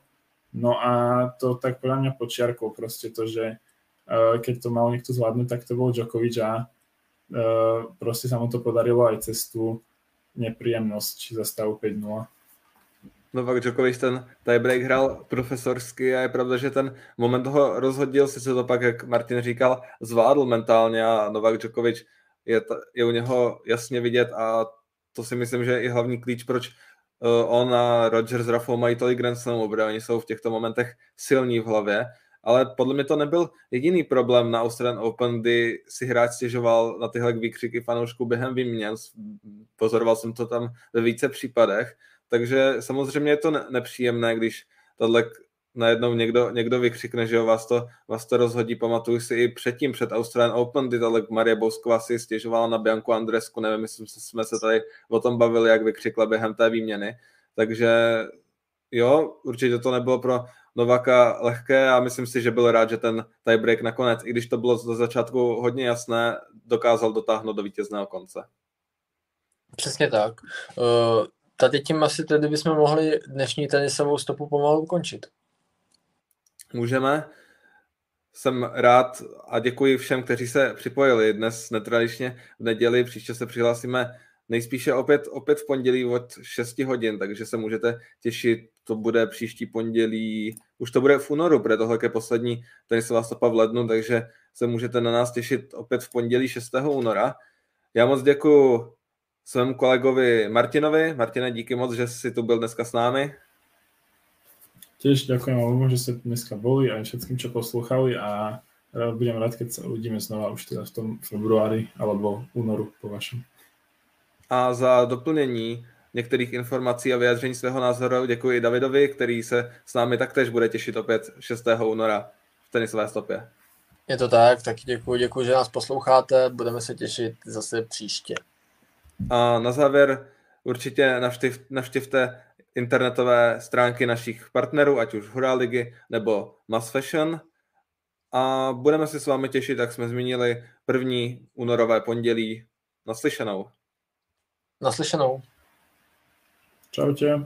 Speaker 3: No a to tak podľa mňa počiarkol proste to, že uh, keď to mal niekto zvládnuť, tak to bol Djokovic a uh, proste sa mu to podarilo aj cez tú nepríjemnosť za stavu 5-0.
Speaker 1: Novak Djokovic ten tiebreak hrál profesorsky a je pravda, že ten moment ho rozhodil, sice to pak, jak Martin říkal, zvládl mentálně a Novak Djokovic je, je u něho jasně vidět a to si myslím, že je i hlavní klíč, proč uh, on a Roger s Rafou mají tolik Grand Slamů, protože oni jsou v těchto momentech silní v hlavě, ale podle mě to nebyl jediný problém na Australian Open, kdy si hráč stěžoval na tyhle výkřiky fanoušků během výměn. Pozoroval jsem to tam ve více případech, takže samozřejmě je to nepříjemné, když tohle najednou někdo, někdo vykřikne, že jo, vás to, vás to rozhodí. Pamatuju si i předtím, před Australian Open, kdy tohle Marie Bousková si stěžovala na Bianku Andresku, nevím, jestli jsme se tady o tom bavili, jak vykřikla během té výměny. Takže jo, určitě to nebylo pro Novaka lehké a myslím si, že byl rád, že ten tiebreak nakonec, i když to bylo za začátku hodně jasné, dokázal dotáhnout do vítězného konce.
Speaker 2: Přesně tak. Uh, tady tím asi tedy bychom mohli dnešní tenisovou stopu pomalu ukončit.
Speaker 1: Můžeme. Jsem rád a děkuji všem, kteří se připojili dnes netradičně v neděli. Příště se přihlásíme nejspíše opět, opět v pondělí od 6 hodin, takže se můžete těšit. To bude příští pondělí, už to bude v únoru, protože tohle je poslední tenisová stopa v lednu, takže se můžete na nás těšit opět v pondělí 6. února. Já moc děkuji svému kolegovi Martinovi. Martine, díky moc, že jsi tu byl dneska s námi.
Speaker 3: Tiež ďakujem vám, že ste dneska boli aj všetkým, čo poslúchali a budem rád, keď sa uvidíme znova už teda v tom februári alebo únoru po vašem.
Speaker 1: A za doplnění některých informací a vyjádření svého názoru děkuji Davidovi, který se s námi taktéž bude těšit opět 6. února v tenisové stopě.
Speaker 2: Je to tak, tak děkuji, děkuji, že nás posloucháte, budeme se těšit zase příště.
Speaker 1: A na závěr určitě navštiv, navštivte internetové stránky našich partnerů, ať už Hurá ligy nebo Mass Fashion. A budeme se s vámi těšit, jak jsme zmínili, první únorové pondělí. Naslyšenou.
Speaker 2: Naslyšenou.
Speaker 3: Čau tě.